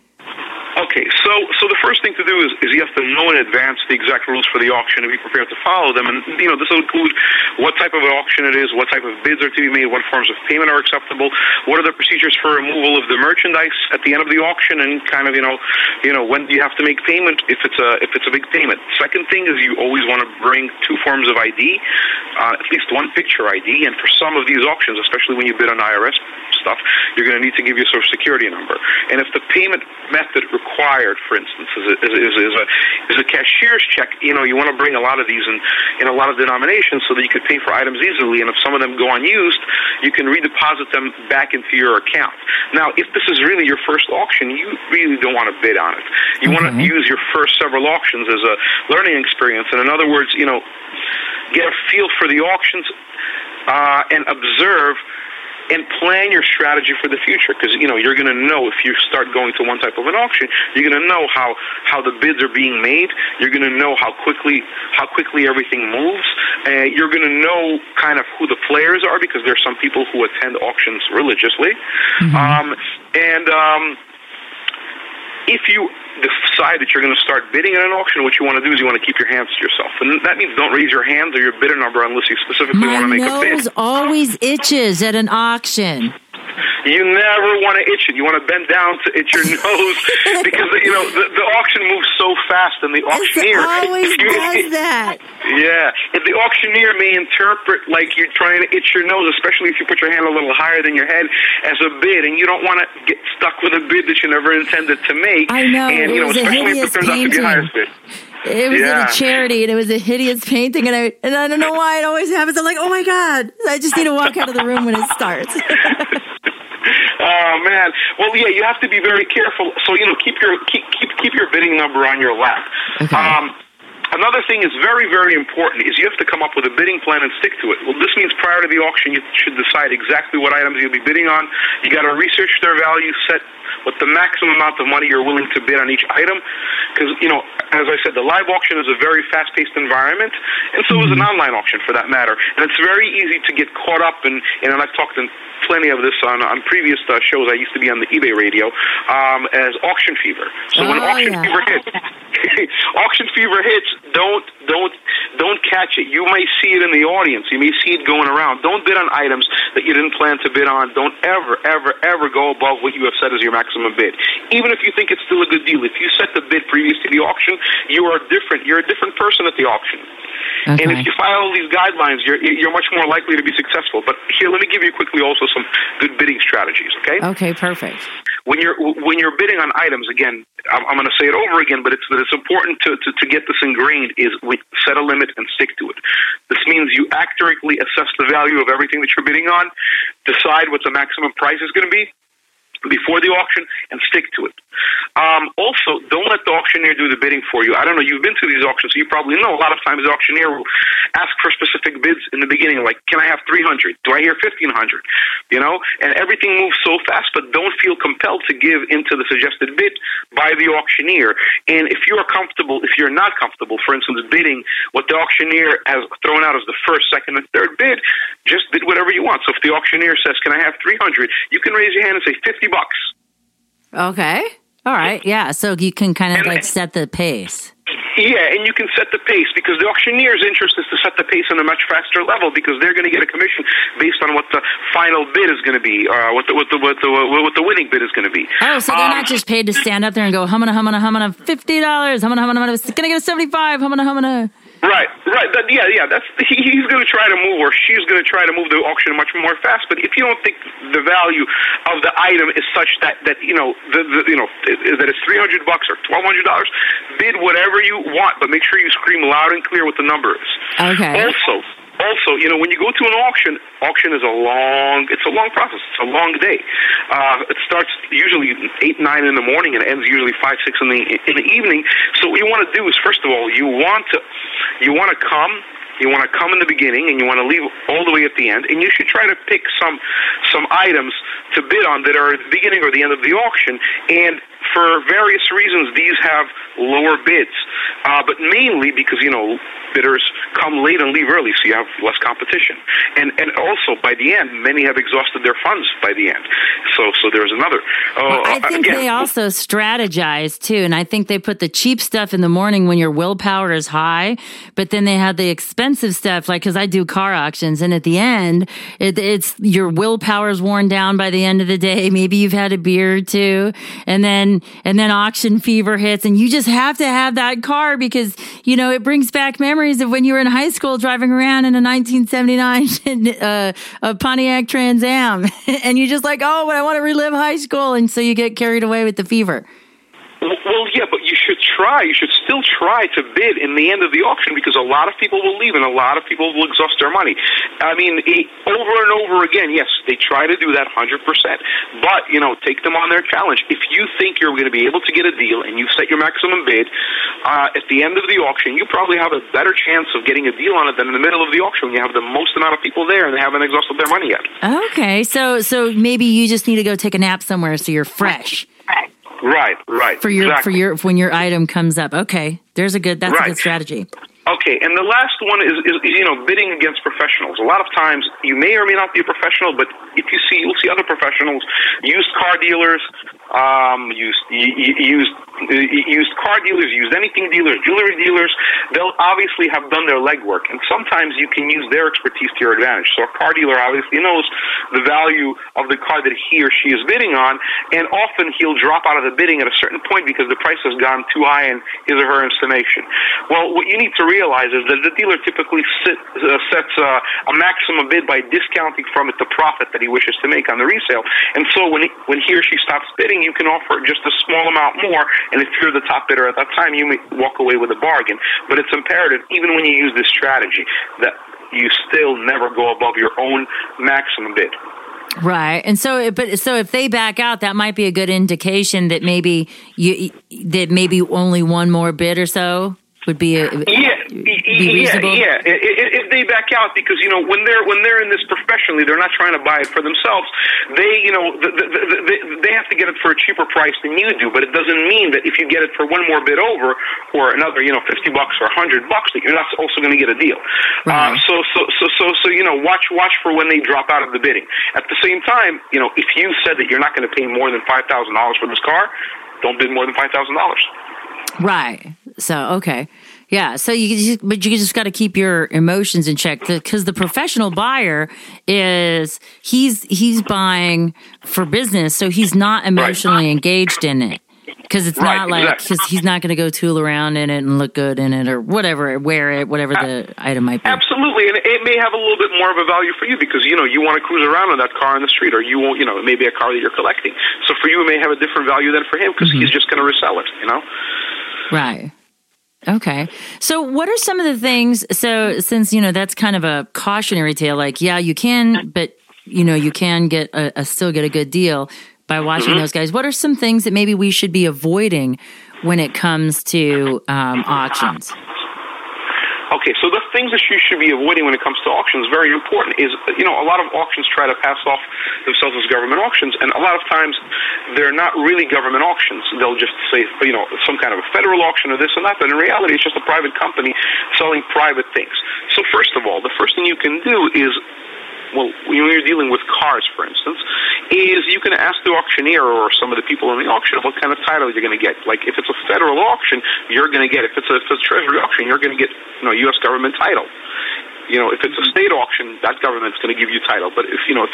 Okay, so so first thing to do is, is you have to know in advance the exact rules for the auction and be prepared to follow them. And you know this will include what type of an auction it is, what type of bids are to be made, what forms of payment are acceptable, what are the procedures for removal of the merchandise at the end of the auction, and kind of you know you know when do you have to make payment if it's a if it's a big payment. Second thing is you always want to bring two forms of ID, uh, at least one picture ID, and for some of these auctions, especially when you bid on IRS stuff, you're going to need to give your social security number. And if the payment method required, for instance, is a, is, is, is a is a cashier's check. You know, you want to bring a lot of these in in a lot of denominations so that you could pay for items easily. And if some of them go unused, you can redeposit them back into your account. Now, if this is really your first auction, you really don't want to bid on it. You want to use your first several auctions as a learning experience. And in other words, you know, get a feel for the auctions uh, and observe and plan your strategy for the future. Because you know you're going to know if you start going to one type of an auction you're going to know how how the bids are being made you're going to know how quickly how quickly everything moves and you're going to know kind of who the players are because there's some people who attend auctions religiously. Um, and um, if you decide that you're going to start bidding at an auction, what you want to do is you want to keep your hands to yourself, and that means don't raise your hands or your bidder number unless you specifically My want to make a bid. nose always itches at an auction. You never want to itch it. You want to bend down to itch your *laughs* nose because you know the, the auction moves so fast, and the auctioneer *laughs* always if you- does that. Yeah, if the auctioneer may interpret like you're trying to itch your nose, especially if you put your hand a little higher than your head as a bid, and you don't want to get stuck with a bid that you never intended to make. I know, and it you know, was a especially if hideous it turns out to be painting. highest bid. It was Yeah. at a charity and it was a hideous painting and I and I don't know why it always happens. I'm like, oh my God. I just need to walk out of the room when it starts. *laughs* Oh man. Well, yeah, you have to be very careful. So you know, keep your keep keep keep your bidding number on your lap. Okay. Um, Another thing is very, very important is you have to come up with a bidding plan and stick to it. Well, this means prior to the auction, you should decide exactly what items you'll be bidding on. You got to research their value, set what the maximum amount of money you're willing to bid on each item. Because, you know, as I said, the live auction is a very fast paced environment, and so is an online auction for that matter. And it's very easy to get caught up in, and I've talked in plenty of this on, on previous uh, shows. I used to be on the eBay radio um, as auction fever. So when Oh, auction yeah. fever hits, *laughs* auction fever hits, don't don't don't catch it. You may see it in the audience. You may see it going around. Don't bid on items that you didn't plan to bid on. Don't ever, ever, ever go above what you have set as your maximum bid. Even if you think it's still a good deal. If you set the bid previous to the auction, you are different. You're a different person at the auction. And if you follow these guidelines, you're you're much more likely to be successful. But here, let me give you quickly also some good bidding strategies. Okay Okay, perfect. when you're when you're bidding on items again i'm, I'm going to say it over again but it's it's important to, to, to get this ingrained is we set a limit and stick to it this means you accurately assess the value of everything that you're bidding on decide what the maximum price is going to be before the auction and stick to it. Um, also, don't let the auctioneer do the bidding for you. I don't know, you've been to these auctions, so you probably know a lot of times the auctioneer will ask for specific bids in the beginning, like, can I have 300? Do I hear 1500? You know, and everything moves so fast, but don't feel compelled to give into the suggested bid by the auctioneer. And if you are comfortable, if you're not comfortable, for instance, bidding what the auctioneer has thrown out as the first, second, and third bid, just bid whatever you want. So if the auctioneer says, can I have 300? You can raise your hand and say 50 bucks. Okay. All right. Yeah. So you can kind of like set the pace. Yeah, and you can set the pace because the auctioneer's interest is to set the pace on a much faster level because they're going to get a commission based on what the final bid is going to be, or what the what the what the what the winning bid is going to be. Oh, so they're Um, not just paid to stand up there and go humana humana humana fifty dollars humana humana humana gonna get a seventy five humana humana. Right, right. That, yeah, yeah. That's he, he's going to try to move, or she's going to try to move the auction much more fast. But if you don't think the value of the item is such that that you know the, the you know that it's three hundred bucks or twelve hundred dollars, bid whatever you want, but make sure you scream loud and clear what the number is. Okay. Also, also, you know, when you go to an auction, auction is a long, it's a long process. It's a long day. Uh, it starts usually eight, nine in the morning and ends usually five, six in the in the evening. So what you want to do is, first of all, you want to you want to come You want to come in the beginning, and you want to leave all the way at the end. And you should try to pick some some items to bid on that are at the beginning or the end of the auction. And for various reasons, these have lower bids, uh, but mainly because you know bidders come late and leave early, so you have less competition. And and also by the end, many have exhausted their funds by the end. So so there's another. Uh, Well, I think again, they also strategize too, and I think they put the cheap stuff in the morning when your willpower is high, but then they have the expensive stuff, like because I do car auctions, and at the end, it, it's your willpower is worn down by the end of the day. Maybe you've had a beer or two, and then and then auction fever hits, and you just have to have that car because you know it brings back memories of when you were in high school driving around in a 1979 *laughs* uh, a Pontiac Trans Am, *laughs* and you're just like, oh, but I want to relive high school, and so you get carried away with the fever. Well, yeah, but try. You should still try to bid in the end of the auction because a lot of people will leave and a lot of people will exhaust their money. I mean, over and over again, yes, they try to do that 100%. But, you know, take them on their challenge. If you think you're going to be able to get a deal and you've set your maximum bid, uh, at the end of the auction, you probably have a better chance of getting a deal on it than in the middle of the auction when you have the most amount of people there and they haven't exhausted their money yet. Okay, so so maybe you just need to go take a nap somewhere so you're fresh Right, right. for your exactly. for your when your item comes up. Okay, there's a good that's a good strategy. Okay, and the last one is, is, is you know bidding against professionals. A lot of times you may or may not be a professional, but if you see you'll see other professionals, used car dealers, um, used y- y- used y- used car dealers, used anything dealers, jewelry dealers. They'll obviously have done their legwork, and sometimes you can use their expertise to your advantage. So a car dealer obviously knows the value of the car that he or she is bidding on, and often he'll drop out of the bidding at a certain point because the price has gone too high in his or her estimation. Well, what you need to realize is that the dealer typically sit, uh, sets uh, a maximum bid by discounting from it the profit that he wishes to make on the resale. And so when he, when he or she stops bidding, you can offer just a small amount more. And if you're the top bidder at that time, you may walk away with a bargain. But it's imperative, even when you use this strategy, that you still never go above your own maximum bid. Right, and so but so if they back out, that might be a good indication that maybe you that maybe only one more bid or so would be a, Yeah, be yeah, reasonable. yeah. I- If they back out, because you know when they're when they're in this professionally, they're not trying to buy it for themselves. They, you know, th- th- th- th- they have to get it for a cheaper price than you do. But it doesn't mean that if you get it for one more bid over, or another, you know, fifty bucks or a hundred bucks, that you're not also going to get a deal. Right. Uh, so, so, so, so, so, you know, watch watch for when they drop out of the bidding. At the same time, you know, if you said that you're not going to pay more than five thousand dollars for this car, don't bid more than five thousand dollars. Right. So okay. Yeah. So you just, but you just got to keep your emotions in check because the professional buyer is he's he's buying for business, so he's not emotionally engaged in it. Because it's Right, not like exactly. because he's not going to go tool around in it and look good in it or whatever, wear it, whatever the item might be. Absolutely, and it may have a little bit more of a value for you because you know you want to cruise around in that car on the street, or you won't, you know, it may be a car that you're collecting. So for you, it may have a different value than for him because mm-hmm. he's just going to resell it. You know. Right. Okay. So, what are some of the things? So, since you know that's kind of a cautionary tale, like yeah, you can, but you know you can get a, a still get a good deal by watching those guys. What are some things that maybe we should be avoiding when it comes to um, auctions? Okay, so things that you should be avoiding when it comes to auctions, very important, is, you know, a lot of auctions try to pass off themselves as government auctions, and a lot of times they're not really government auctions. They'll just say, you know, some kind of a federal auction or this and that, but in reality it's just a private company selling private things. So first of all, the first thing you can do is well, when you're dealing with cars, for instance, is you can ask the auctioneer or some of the people in the auction what kind of title you're going to get. Like if it's a federal auction, you're going to get. If it's a, if it's a treasury auction, you're going to get you know U.S. government title. You know, if it's a state auction, that government's going to give you title. But if you know, if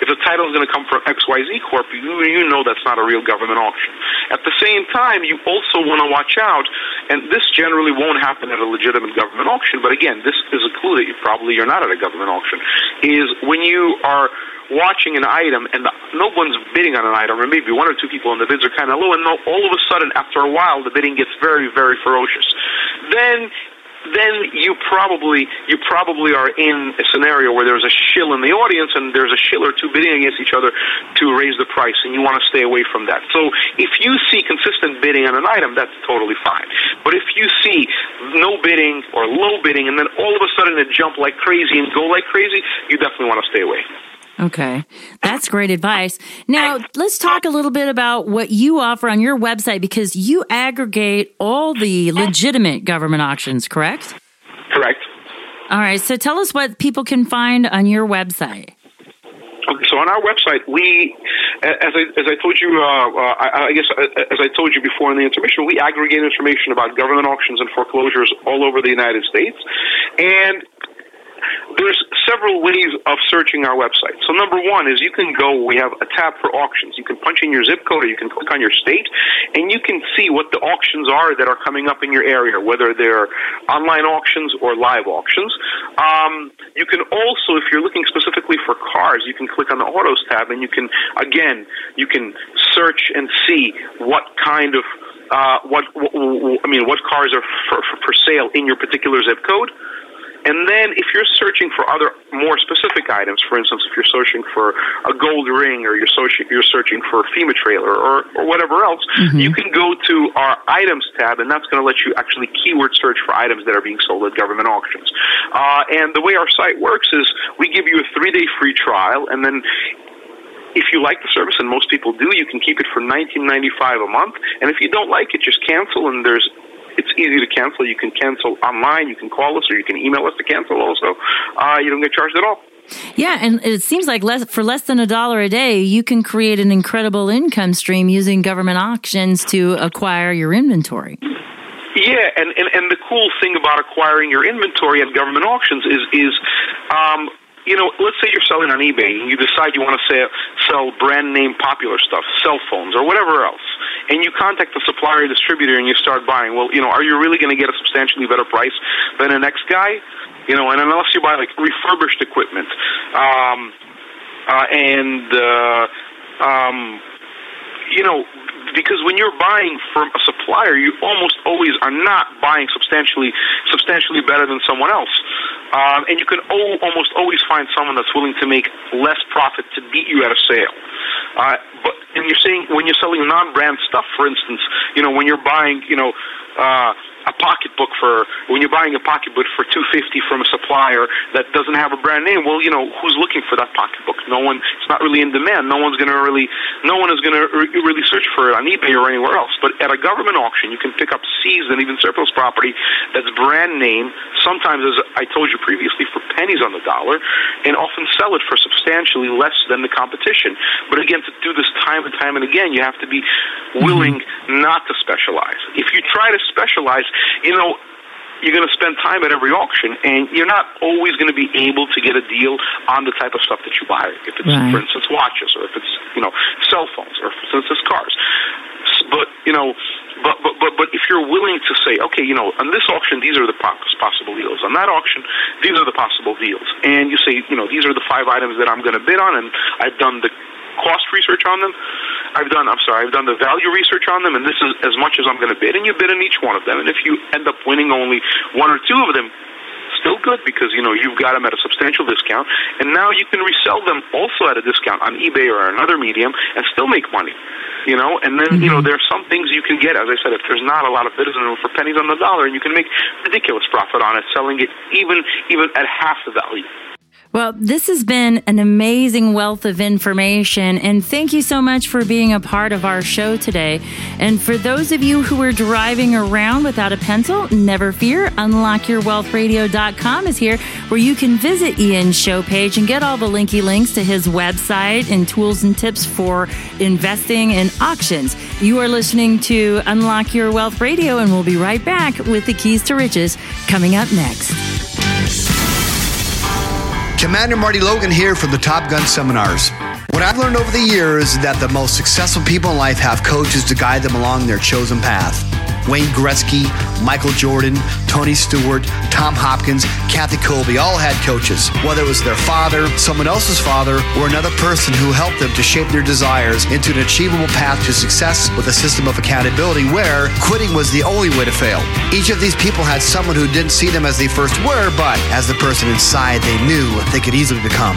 if, the title is going to come from X Y Z Corp, you you know that's not a real government auction. At the same time, you also want to watch out, and this generally won't happen at a legitimate government auction. But again, this is a clue that you probably you're not at a government auction. Is when you are watching an item and no one's bidding on an item, or maybe one or two people, and the bids are kind of low, and all of a sudden, after a while, the bidding gets very, very ferocious. Then then you probably you probably are in a scenario where there's a shill in the audience and there's a shill or two bidding against each other to raise the price, and you want to stay away from that. So if you see consistent bidding on an item, that's totally fine. But if you see no bidding or low bidding, and then all of a sudden it jump like crazy and go like crazy, you definitely want to stay away. Okay. That's great advice. Now, let's talk a little bit about what you offer on your website because you aggregate all the legitimate government auctions, correct? Correct. All right. So tell us what people can find on your website. Okay, so on our website, we, as I, as I told you, uh, uh, I, I guess uh, as I told you before in the intermission, we aggregate information about government auctions and foreclosures all over the United States, and there's several ways of searching our website. So number one is you can go, we have a tab for auctions. You can punch in your zip code or you can click on your state and you can see what the auctions are that are coming up in your area, whether they're online auctions or live auctions. Um, you can also, if you're looking specifically for cars, you can click on the autos tab and you can, again, you can search and see what kind of uh, what, what I mean, what cars are for, for, for sale in your particular zip code. And then if you're searching for other more specific items, for instance, if you're searching for a gold ring or you're searching, you're searching for a FEMA trailer or, or whatever else, mm-hmm. you can go to our items tab and that's going to let you actually keyword search for items that are being sold at government auctions. Uh, and the way our site works is we give you a three day free trial and then if you like the service, and most people do, you can keep it for nineteen ninety five a month. And if you don't like it, just cancel. And there's it's easy to cancel. You can cancel online. You can call us or you can email us to cancel also. Uh, you don't get charged at all. Yeah, and it seems like less, for less than a dollar a day, you can create an incredible income stream using government auctions to acquire your inventory. Yeah, and, and, and the cool thing about acquiring your inventory at government auctions is is um, you know, let's say you're selling on eBay and you decide you want to sell, sell brand name popular stuff, cell phones or whatever else, and you contact the supplier or distributor and you start buying. Well, you know, are you really going to get a substantially better price than the next guy? You know, and unless you buy like refurbished equipment, um, uh, and uh, um, you know, because when you're buying from a supplier, you almost always are not buying substantially substantially better than someone else, um, and you can o- almost always find someone that's willing to make less profit to beat you at a sale. Uh, but and you're saying when you're selling non-brand stuff, for instance, you know when you're buying, you know. Uh, a pocketbook for when you're buying a pocketbook for 250 from a supplier that doesn't have a brand name well you know who's looking for that pocketbook? No one it's not really in demand. No one's going to really no one is going to re- really search for it on ebay or anywhere else. But at a government auction you can pick up seized and even surplus property that's brand name sometimes as i told you previously for pennies on the dollar and often sell it for substantially less than the competition. But again to do this time and time and again you have to be willing mm-hmm. not to specialize. If you try to specialize you know, you're going to spend time at every auction, and you're not always going to be able to get a deal on the type of stuff that you buy. If it's, right. for instance, watches, or if it's, you know, cell phones, or for instance, cars. But you know, but but but but if you're willing to say, okay, you know, on this auction, these are the possible deals. On that auction, these are the possible deals. And you say, you know, these are the five items that I'm going to bid on, and I've done the cost research on them. I've done, I'm sorry, I've done the value research on them, and this is as much as I'm going to bid. And you bid on each one of them. And if you end up winning only one or two of them, still good because you know you've got them at a substantial discount, and now you can resell them also at a discount on eBay or another medium and still make money. You know, and then mm-hmm. you know mm-hmm. there are some things you can get. As I said, if there's not a lot of bidders in them for pennies on the dollar, and you can make ridiculous profit on it selling it even even at half the value. Well, this has been an amazing wealth of information, and thank you so much for being a part of our show today. And for those of you who are driving around without a pencil, never fear. UnlockYourWealthRadio.com is here where you can visit Ian's show page and get all the linky links to his website and tools and tips for investing in auctions. You are listening to Unlock Your Wealth Radio, and we'll be right back with the keys to riches coming up next. Commander Marty Logan here from the Top Gun Seminars. What I've learned over the years is that the most successful people in life have coaches to guide them along their chosen path. Wayne Gretzky, Michael Jordan, Tony Stewart, Tom Hopkins, Kathy Colby all had coaches. Whether it was their father, someone else's father, or another person who helped them to shape their desires into an achievable path to success with a system of accountability where quitting was the only way to fail. Each of these people had someone who didn't see them as they first were, but as the person inside they knew they could easily become.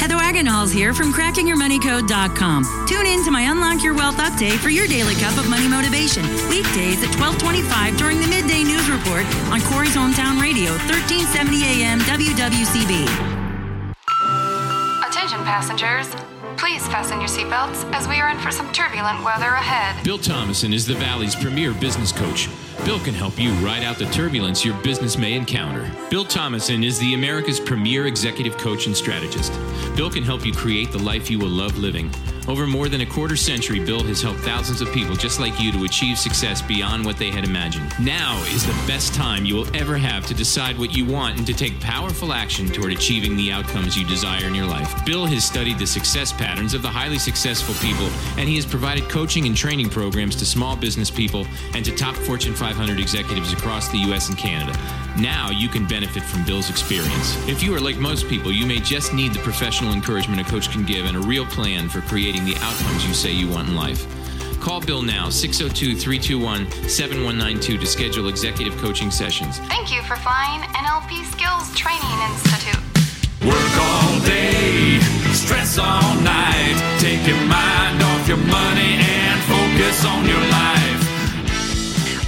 Heather Wagenhals here from crackingyourmoneycode.com. Tune in to my Unlock Your Wealth update for your daily cup of money motivation. Weekdays at 1225 during the midday news report on Corry's Hometown Radio, 1370 AM WWCB. Attention passengers. Please fasten your seatbelts as we are in for some turbulent weather ahead. Bill Thomason is the Valley's premier business coach. Bill can help you ride out the turbulence your business may encounter. Bill Thomason is the America's premier executive coach and strategist. Bill can help you create the life you will love living. Over more than a quarter century, Bill has helped thousands of people just like you to achieve success beyond what they had imagined. Now is the best time you will ever have to decide what you want and to take powerful action toward achieving the outcomes you desire in your life. Bill has studied the success patterns of the highly successful people, and he has provided coaching and training programs to small business people and to top Fortune 500 executives across the U.S. and Canada. Now you can benefit from Bill's experience. If you are like most people, you may just need the professional encouragement a coach can give and a real plan for creating the outcomes you say you want in life. Call Bill now, 602 321 7192 to schedule executive coaching sessions. Thank you for flying NLP Skills Training Institute. Work all day, stress all night. Take your mind off your money and focus on your life.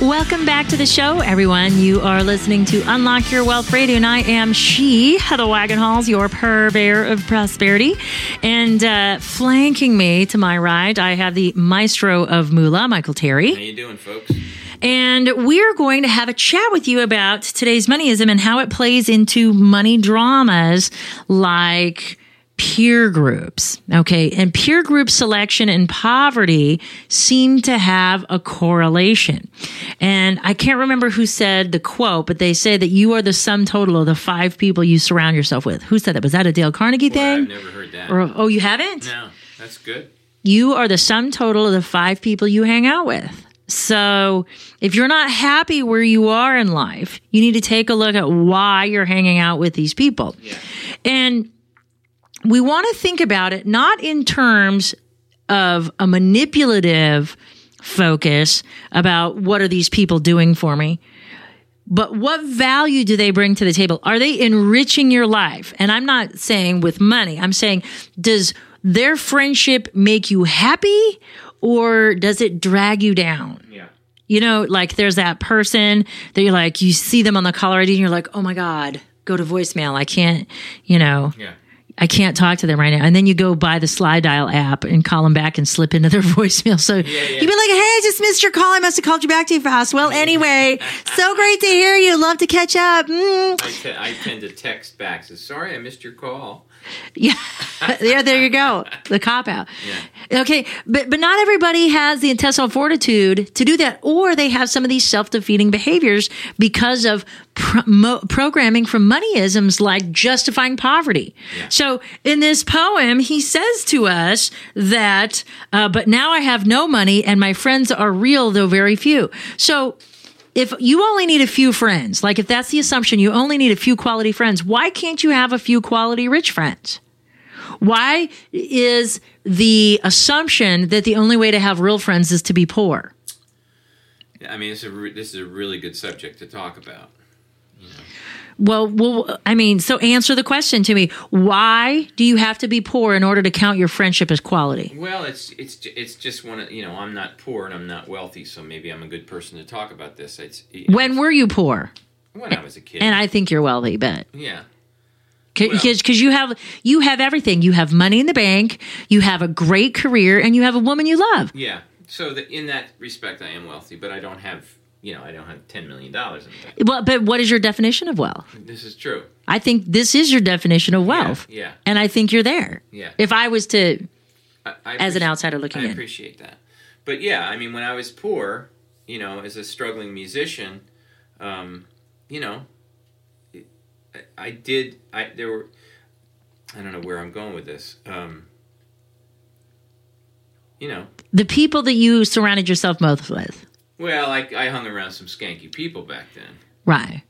Welcome back to the show, everyone. You are listening to Unlock Your Wealth Radio, and I am she, Heather Wagenhals, your purveyor of prosperity. And uh, flanking me to my right, I have the maestro of Moolah, Michael Terry. How you doing, folks? And we're going to have a chat with you about today's moneyism and how it plays into money dramas like peer groups. Okay. And peer group selection and poverty seem to have a correlation. And I can't remember who said the quote, but they say that you are the sum total of the five people you surround yourself with. Who said that? Was that a Dale Carnegie Boy, thing? I've never heard that. Or, oh, you haven't? no, that's good. you are the sum total of the five people you hang out with. So if you're not happy where you are in life, you need to take a look at why you're hanging out with these people. And we want to think about it not in terms of a manipulative focus about what are these people doing for me, but what value do they bring to the table? Are they enriching your life? And I'm not saying with money, I'm saying, does their friendship make you happy or does it drag you down? Yeah. You know, like there's that person that you're like, you see them on the caller ID and you're like, oh my God, go to voicemail. I can't, you know, Yeah. I can't talk to them right now. And then you go buy the Slydial app and call them back and slip into their *laughs* voicemail. So you'd be like, hey, I just missed your call. I must have called you back too fast. Well, anyway, so great to hear you. Love to catch up. Mm. I, tend to text back. Says, sorry, I missed your call. *laughs* Yeah. yeah, there you go. The cop out. Okay, but but not everybody has the intestinal fortitude to do that, or they have some of these self defeating behaviors because of pro- mo- programming from moneyisms like justifying poverty. So in this poem, he says to us that, uh, but now I have no money, and my friends are real, though very few. So if you only need a few friends, like if that's the assumption, you only need a few quality friends, why can't you have a few quality rich friends? Why is the assumption that the only way to have real friends is to be poor? I mean, a re- this is a really good subject to talk about. Well, well, I mean, so answer the question to me. Why do you have to be poor in order to count your friendship as quality? Well, it's it's it's just one of you know I'm not poor and I'm not wealthy, so maybe I'm a good person to talk about this. It's you know, When were you poor? when I was a kid. And I think you're wealthy, but yeah, because because you have you have everything. You have money in the bank, you have a great career, and you have a woman you love. yeah. So the, in that respect, I am wealthy, but I don't have you know, I don't have ten million dollars. Well, but what is your definition of wealth? This is true. I think this is your definition of wealth. yeah. And I think you're there. Yeah. If I was to, I, I as an outsider looking I in. I appreciate that. But yeah, I mean, when I was poor, you know, as a struggling musician, um, you know, it- I did. I there were. I don't know where I'm going with this. Um, you know, the people that you surrounded yourself most with, well, I, I hung around some skanky people back then. right?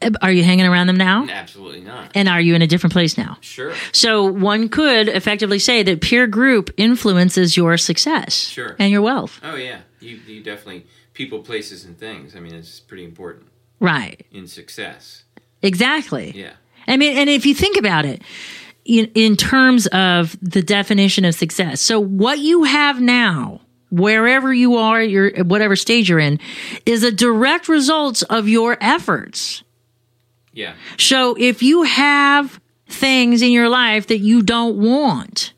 Uh, are you hanging around them now? Absolutely not. And are you in a different place now? Sure. So one could effectively say that peer group influences your success Sure. and your wealth. Oh yeah, you you definitely people, places, and things. I mean, it's pretty important Right. in success. Exactly. Yeah. I mean, and if you think about it, in, in terms of the definition of success, so what you have now, wherever you are, your whatever stage you're in, is a direct result of your efforts. Yeah. So if you have things in your life that you don't want,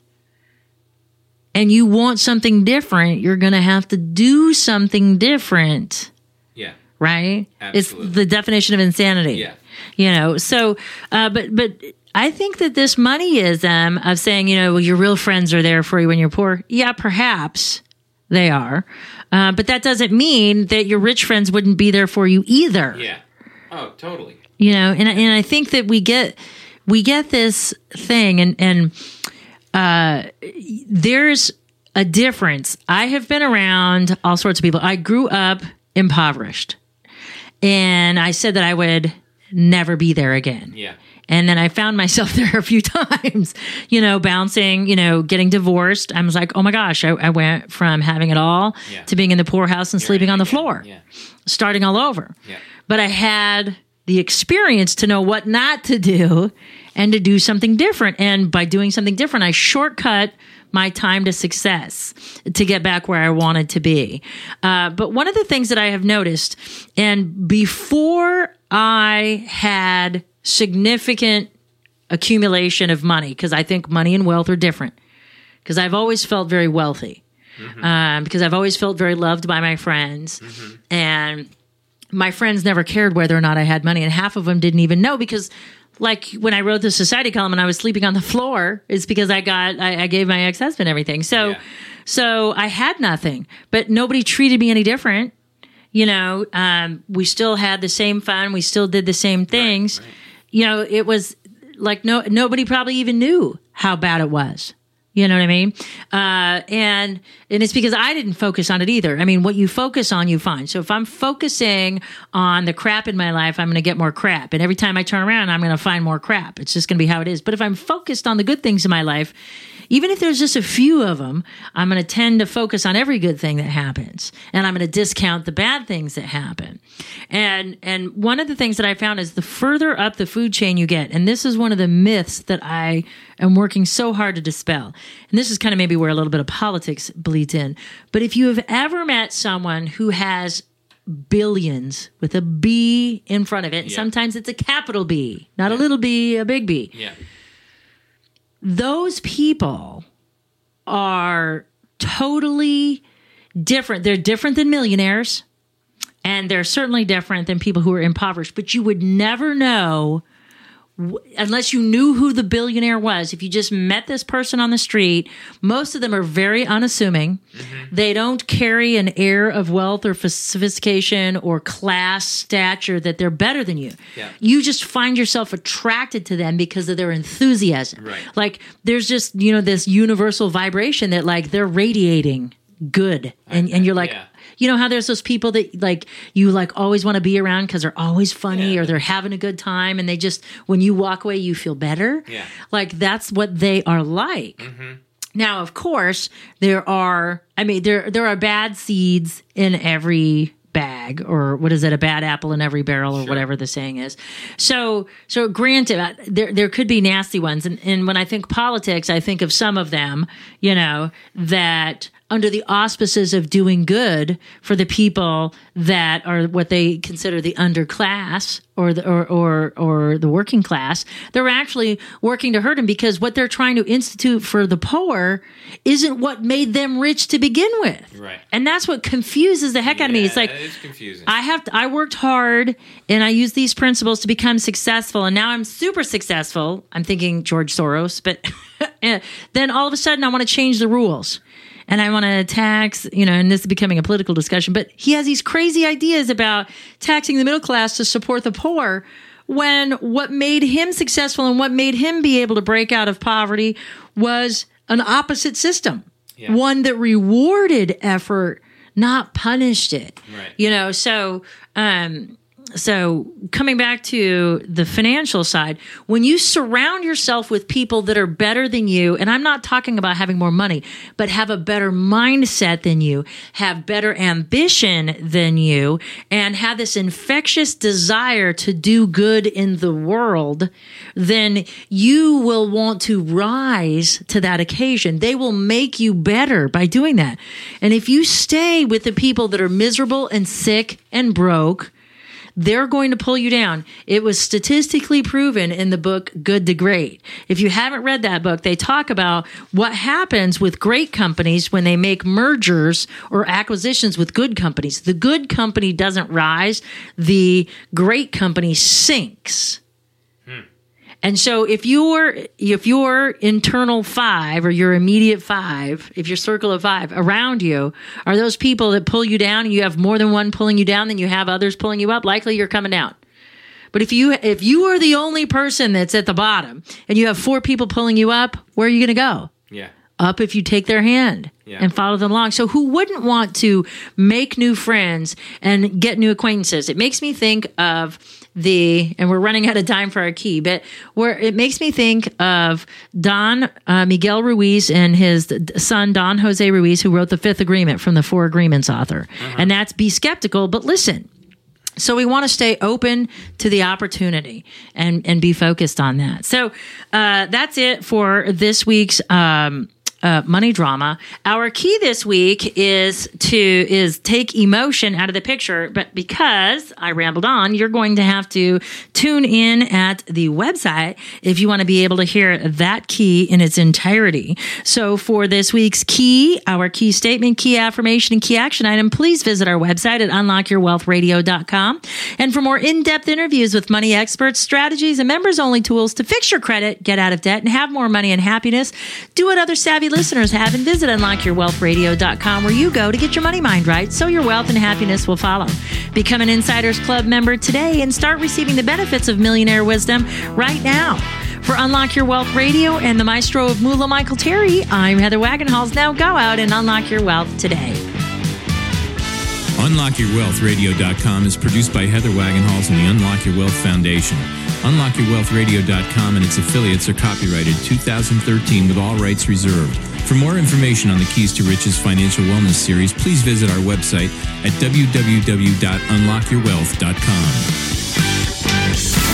and you want something different, you're going to have to do something different, Yeah. right? Absolutely. It's the definition of insanity Yeah. you know so uh, but but i think that this moneyism of saying you know well your real friends are there for you when you're poor yeah perhaps they are uh, but that doesn't mean that your rich friends wouldn't be there for you either Yeah. Oh, totally. you know and, and i think that we get we get this thing and and uh there's a difference i have been around all sorts of people i grew up impoverished and i said that i would never be there again Yeah. And then I found myself *laughs* there a few times, you know, bouncing, you know, getting divorced. I was like, oh my gosh, I, I went from having it all Yeah. to being in the poorhouse and sleeping on the Yeah, floor Yeah. starting all over. Yeah. But I had the experience to know what not to do and to do something different. And by doing something different, I shortcut my time to success to get back where I wanted to be. Uh, but one of the things that I have noticed, and before I had significant accumulation of money, because I think money and wealth are different, because I've always felt very wealthy um, because I've always felt very loved by my friends, and my friends never cared whether or not I had money, and half of them didn't even know because. Like when I wrote the society column and I was sleeping on the floor, it's because I got I, I gave my ex husband everything. So, Yeah. so I had nothing, but nobody treated me any different. You know, um, we still had the same fun. We still did the same things. You know, it was like no nobody probably even knew how bad it was. You know what I mean? Uh, and and it's because I didn't focus on it either. I mean, what you focus on, you find. So if I'm focusing on the crap in my life, I'm going to get more crap. And every time I turn around, I'm going to find more crap. It's just going to be how it is. But if I'm focused on the good things in my life, even if there's just a few of them, I'm going to tend to focus on every good thing that happens, and I'm going to discount the bad things that happen. And and one of the things that I found is the further up the food chain you get, and this is one of the myths that I am working so hard to dispel. And this is kind of maybe where a little bit of politics bleeds in. But if you have ever met someone who has billions with a B in front of it, and Yeah. sometimes it's a capital B, not a little b, a big B Yeah. Those people are totally different. They're different than millionaires, and they're certainly different than people who are impoverished. But you would never know unless you knew who the billionaire was. If you just met this person on the street, most of them are very unassuming. Mm-hmm. They don't carry an air of wealth or sophistication or class stature that they're better than you. Yeah. You just find yourself attracted to them because of their enthusiasm. Right. Like there's just, you know, this universal vibration that like they're radiating good. And and you're like yeah. You know how there's those people that like you like always want to be around because they're always funny Yeah. or they're having a good time and they just when you walk away you feel better? Yeah. like that's what they are like. Mm-hmm. Now of course there are i mean there there are bad seeds in every bag or what is it a bad apple in every barrel or whatever the saying is. So so granted there there could be nasty ones and and when i think politics i think of some of them you know that under the auspices of doing good for the people that are what they consider the underclass or the or or, or the working class. They're actually working to hurt them because what they're trying to institute for the poor isn't what made them rich to begin with. Right. And that's what confuses the heck out of me. It's like it's confusing. I have to, I worked hard and I used these principles to become successful and now I'm super successful. I'm thinking George Soros, but *laughs* then all of a sudden I want to change the rules. And I want to tax, you know, and this is becoming a political discussion, but he has these crazy ideas about taxing the middle class to support the poor when what made him successful and what made him be able to break out of poverty was an opposite system. Yeah. One that rewarded effort, not punished it. Right. You know, so um so coming back to the financial side, when you surround yourself with people that are better than you, and I'm not talking about having more money, but have a better mindset than you, have better ambition than you, and have this infectious desire to do good in the world, then you will want to rise to that occasion. They will make you better by doing that. And if you stay with the people that are miserable and sick and broke, they're going to pull you down. It was statistically proven in the book Good to Great. If you haven't read that book, they talk about what happens with great companies when they make mergers or acquisitions with good companies. The good company doesn't rise, the great company sinks. And so if your if your internal five or your immediate five, if your circle of five around you are those people that pull you down and you have more than one pulling you down than you have others pulling you up, likely you're coming down. But if you if you are the only person that's at the bottom and you have four people pulling you up, where are you going to go? yeah. up if you take their hand Yeah. and follow them along. So who wouldn't want to make new friends and get new acquaintances? It makes me think of the and we're running out of time for our key, but where it makes me think of Don uh, Miguel Ruiz and his son Don Jose Ruiz, who wrote the Fifth Agreement from the Four Agreements author, and that's be skeptical but listen. So we want to stay open to the opportunity and and be focused on that. So uh, that's it for this week's um, uh, money drama. Our key this week is to is take emotion out of the picture, but because I rambled on, you're going to have to tune in at the website if you want to be able to hear that key in its entirety. So for this week's key, our key statement, key affirmation, and key action item, please visit our website at unlockyourwealthradio.com. And for more in-depth interviews with money experts, strategies, and members-only tools to fix your credit, get out of debt, and have more money and happiness, do what other savvy listeners have and visit unlockyourwealthradio.com where you go to get your money mind right so your wealth and happiness will follow. Become an Insiders Club member today and start receiving the benefits of millionaire wisdom right now. For Unlock Your Wealth Radio and the maestro of Moolah Michael Terry, I'm Heather Wagenhals. Now go out and unlock your wealth today. UnlockYourWealthRadio.com is produced by Heather Wagenhals and the Unlock Your Wealth Foundation. UnlockYourWealthRadio.com and its affiliates are copyrighted 2013 with all rights reserved. For more information on the Keys to Riches Financial Wellness Series, please visit our website at www.unlockyourwealth.com.